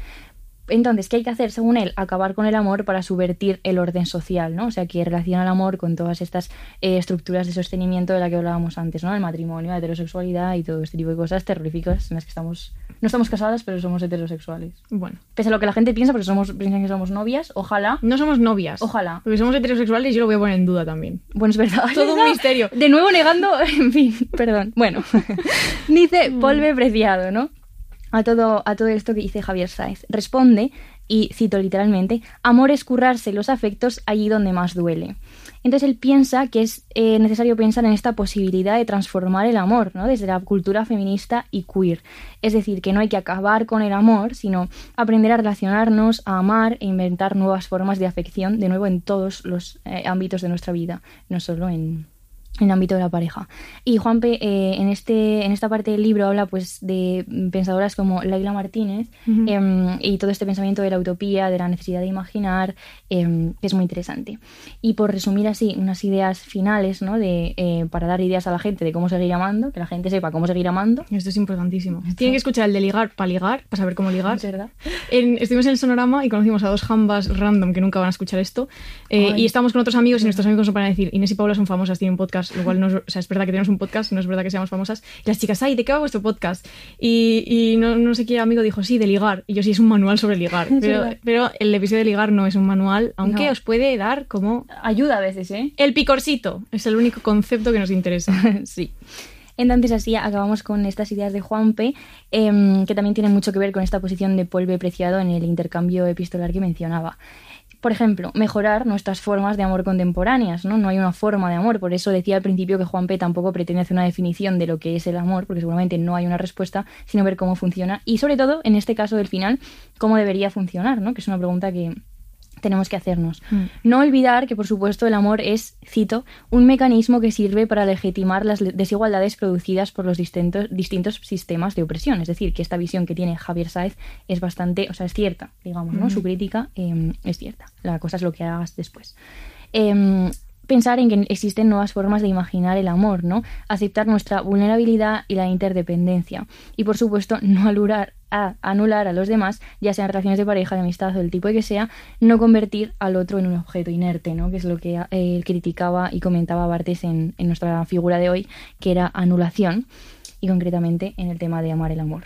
Entonces, ¿qué hay que hacer según él? Acabar con el amor para subvertir el orden social, ¿no? O sea, que relaciona el amor con todas estas eh, estructuras de sostenimiento de la que hablábamos antes, ¿no? El matrimonio, la heterosexualidad y todo este tipo de cosas terroríficas en las que estamos... No estamos casadas, pero somos heterosexuales. Bueno, Pese a lo que la gente piensa, porque somos, piensan que somos novias, ojalá. no somos novias. Ojalá. Porque somos heterosexuales y yo lo voy a poner en duda también. Bueno, es verdad. Todo un misterio. De nuevo negando, en fin, perdón. Bueno, dice Polve Preciado, ¿no? A todo, a todo esto que dice Javier Sáez. Responde, y cito literalmente, amor es currarse los afectos allí donde más duele. Entonces él piensa que es eh, necesario pensar en esta posibilidad de transformar el amor, ¿no? Desde la cultura feminista y queer. Es decir, que no hay que acabar con el amor, sino aprender a relacionarnos, a amar e inventar nuevas formas de afección, de nuevo en todos los eh, ámbitos de nuestra vida, no solo en, en el ámbito de la pareja. Y Juanpe eh, en, este, en esta parte del libro habla pues de pensadoras como Laila Martínez Ujú. em, y todo este pensamiento de la utopía, de la necesidad de imaginar, em, que es muy interesante. Y por resumir así unas ideas finales, ¿no? De, eh, para dar ideas a la gente de cómo seguir amando, que la gente sepa cómo seguir amando. Esto es importantísimo. Tienen que escuchar el de ligar para ligar, para saber cómo ligar. Es verdad. En- estuvimos en el sonorama y conocimos a dos jambas random que nunca van a escuchar esto. Eh, y estábamos con otros amigos y nuestros amigos nos van a decir, Inés y Paula son famosas, tienen un podcast, lo cual no es, o sea, es verdad que tenemos un podcast, no es verdad que seamos famosas. Y las chicas, ay, ¿de qué va vuestro podcast? Y, y no, no sé qué amigo dijo, sí, de ligar. Y yo sí, es un manual sobre ligar. Pero, pero el episodio de ligar no es un manual, aunque No. os puede dar como Ayuda a veces, ¿eh? el picorcito. Es el único concepto que nos interesa. sí. Entonces así acabamos con estas ideas de Juanpe, em, que también tienen mucho que ver con esta posición de polvo preciado en el intercambio epistolar que mencionaba. Por ejemplo, mejorar nuestras formas de amor contemporáneas, ¿no? No hay una forma de amor, por eso decía al principio que Juanpe tampoco pretende hacer una definición de lo que es el amor, porque seguramente no hay una respuesta, sino ver cómo funciona y sobre todo, en este caso del final, cómo debería funcionar, ¿no? Que es una pregunta que tenemos que hacernos. Mm. No olvidar que, por supuesto, el amor es, cito, un mecanismo que sirve para legitimar las desigualdades producidas por los distintos, distintos sistemas de opresión. Es decir, que esta visión que tiene Javier Sáez es bastante, o sea, es cierta, digamos, ¿no? Ujú. Su crítica eh, es cierta. La cosa es lo que hagas después. Em, pensar en que existen nuevas formas de imaginar el amor, ¿no? Aceptar nuestra vulnerabilidad y la interdependencia. Y por supuesto, no alurar a anular a los demás, ya sean relaciones de pareja, de amistad o del tipo que sea, no convertir al otro en un objeto inerte, ¿no? Que es lo que eh, él criticaba y comentaba Bartes en, en nuestra figura de hoy, que era anulación, y concretamente en el tema de amar el amor.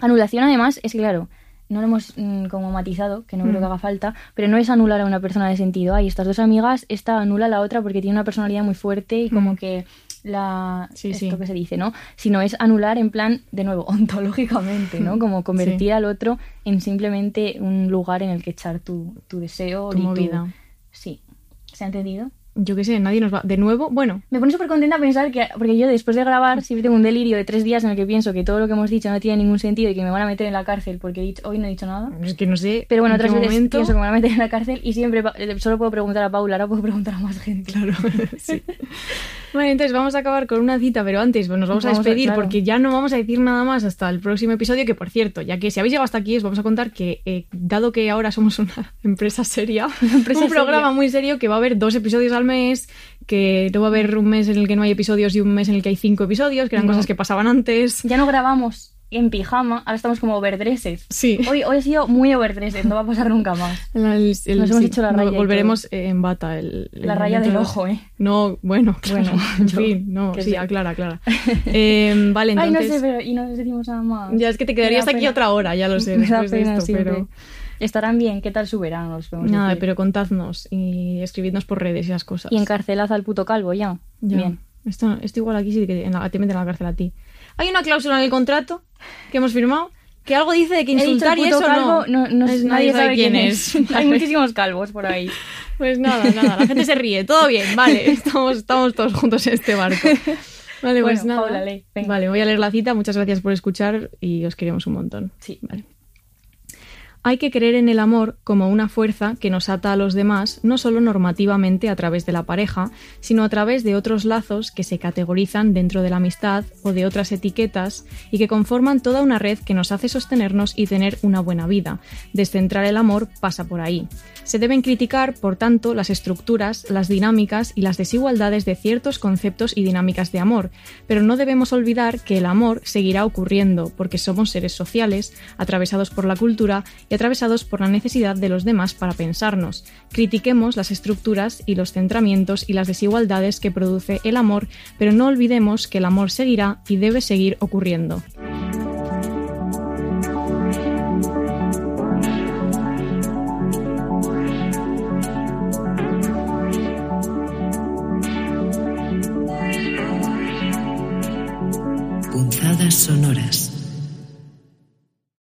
Anulación, además, es claro, no lo hemos mm, como matizado, que no creo Mm. que haga falta, pero no es anular a una persona de sentido. Ay, estas dos amigas, esta anula a la otra porque tiene una personalidad muy fuerte y como Mm. que la Sí, esto sí. que se dice, ¿no? Sino es anular en plan, de nuevo, ontológicamente, ¿no? Mm. Como convertir Sí. al otro en simplemente un lugar en el que echar tu, tu deseo Tu y movida. Sí. ¿Se ha entendido? Yo qué sé, nadie nos va. De nuevo, bueno, Me pone súper contenta pensar que, porque yo después de grabar siempre tengo un delirio de tres días en el que pienso que todo lo que hemos dicho no tiene ningún sentido y que me van a meter en la cárcel porque he dicho- hoy no he dicho nada. es que no sé. Pero bueno, en otras veces momento- pienso que me van a meter en la cárcel y siempre solo puedo preguntar a Paula, ahora puedo preguntar a más gente. Claro, sí. Vale, entonces vamos a acabar con una cita, pero antes pues, nos vamos, Vamos a a- despedir claro. porque ya no vamos a decir nada más hasta el próximo episodio, que por cierto, ya que si habéis llegado hasta aquí, os vamos a contar que, eh, dado que ahora somos una empresa seria, empresa un programa muy serio, que va a haber dos episodios al mes, que no va a haber un mes en el que no hay episodios y un mes en el que hay cinco episodios, que eran No. cosas que pasaban antes. Ya no grabamos en pijama, ahora estamos como overdresses. Sí. Hoy, hoy he sido muy overdresses, no va a pasar nunca más. El- el- Nos hemos hecho la raya volveremos en bata. El, La raya del de- ojo, ¿eh? No, bueno, Bueno, bueno, en fin, no, sí, sí. aclara, aclara. Eh, vale, Ay, entonces... no sé, pero y no les decimos nada más. Ya es que te quedarías da aquí pena. otra hora, ya lo sé, Me da después de pena esto, siempre. pero... Estarán bien, ¿qué tal su verano? Nada, pero contadnos y escribidnos por redes y esas cosas. Y encarcelad al puto calvo ya. Ya. Bien. Esto, esto igual aquí sí que en la- te meten a la cárcel a ti. Hay una cláusula en el contrato que hemos firmado que algo dice de que insultar y eso calvo, no. no, no- Es- nadie sabe quién es. Hay muchísimos calvos por ahí. Pues nada, nada, la gente se ríe, todo bien, vale, estamos, estamos todos juntos en este barco. Vale, pues nada. Paula. Vale, voy a leer la cita, muchas gracias por escuchar y os queremos un montón. Sí. Vale. Hay que creer en el amor como una fuerza que nos ata a los demás, no solo normativamente a través de la pareja, sino a través de otros lazos que se categorizan dentro de la amistad o de otras etiquetas y que conforman toda una red que nos hace sostenernos y tener una buena vida. Descentrar el amor pasa por ahí. Se deben criticar, por tanto, las estructuras, las dinámicas y las desigualdades de ciertos conceptos y dinámicas de amor, pero no debemos olvidar que el amor seguirá ocurriendo porque somos seres sociales, atravesados por la cultura y atravesados por la necesidad de los demás para pensarnos. Critiquemos las estructuras y los centramientos y las desigualdades que produce el amor, pero no olvidemos que el amor seguirá y debe seguir ocurriendo. Punzadas sonoras.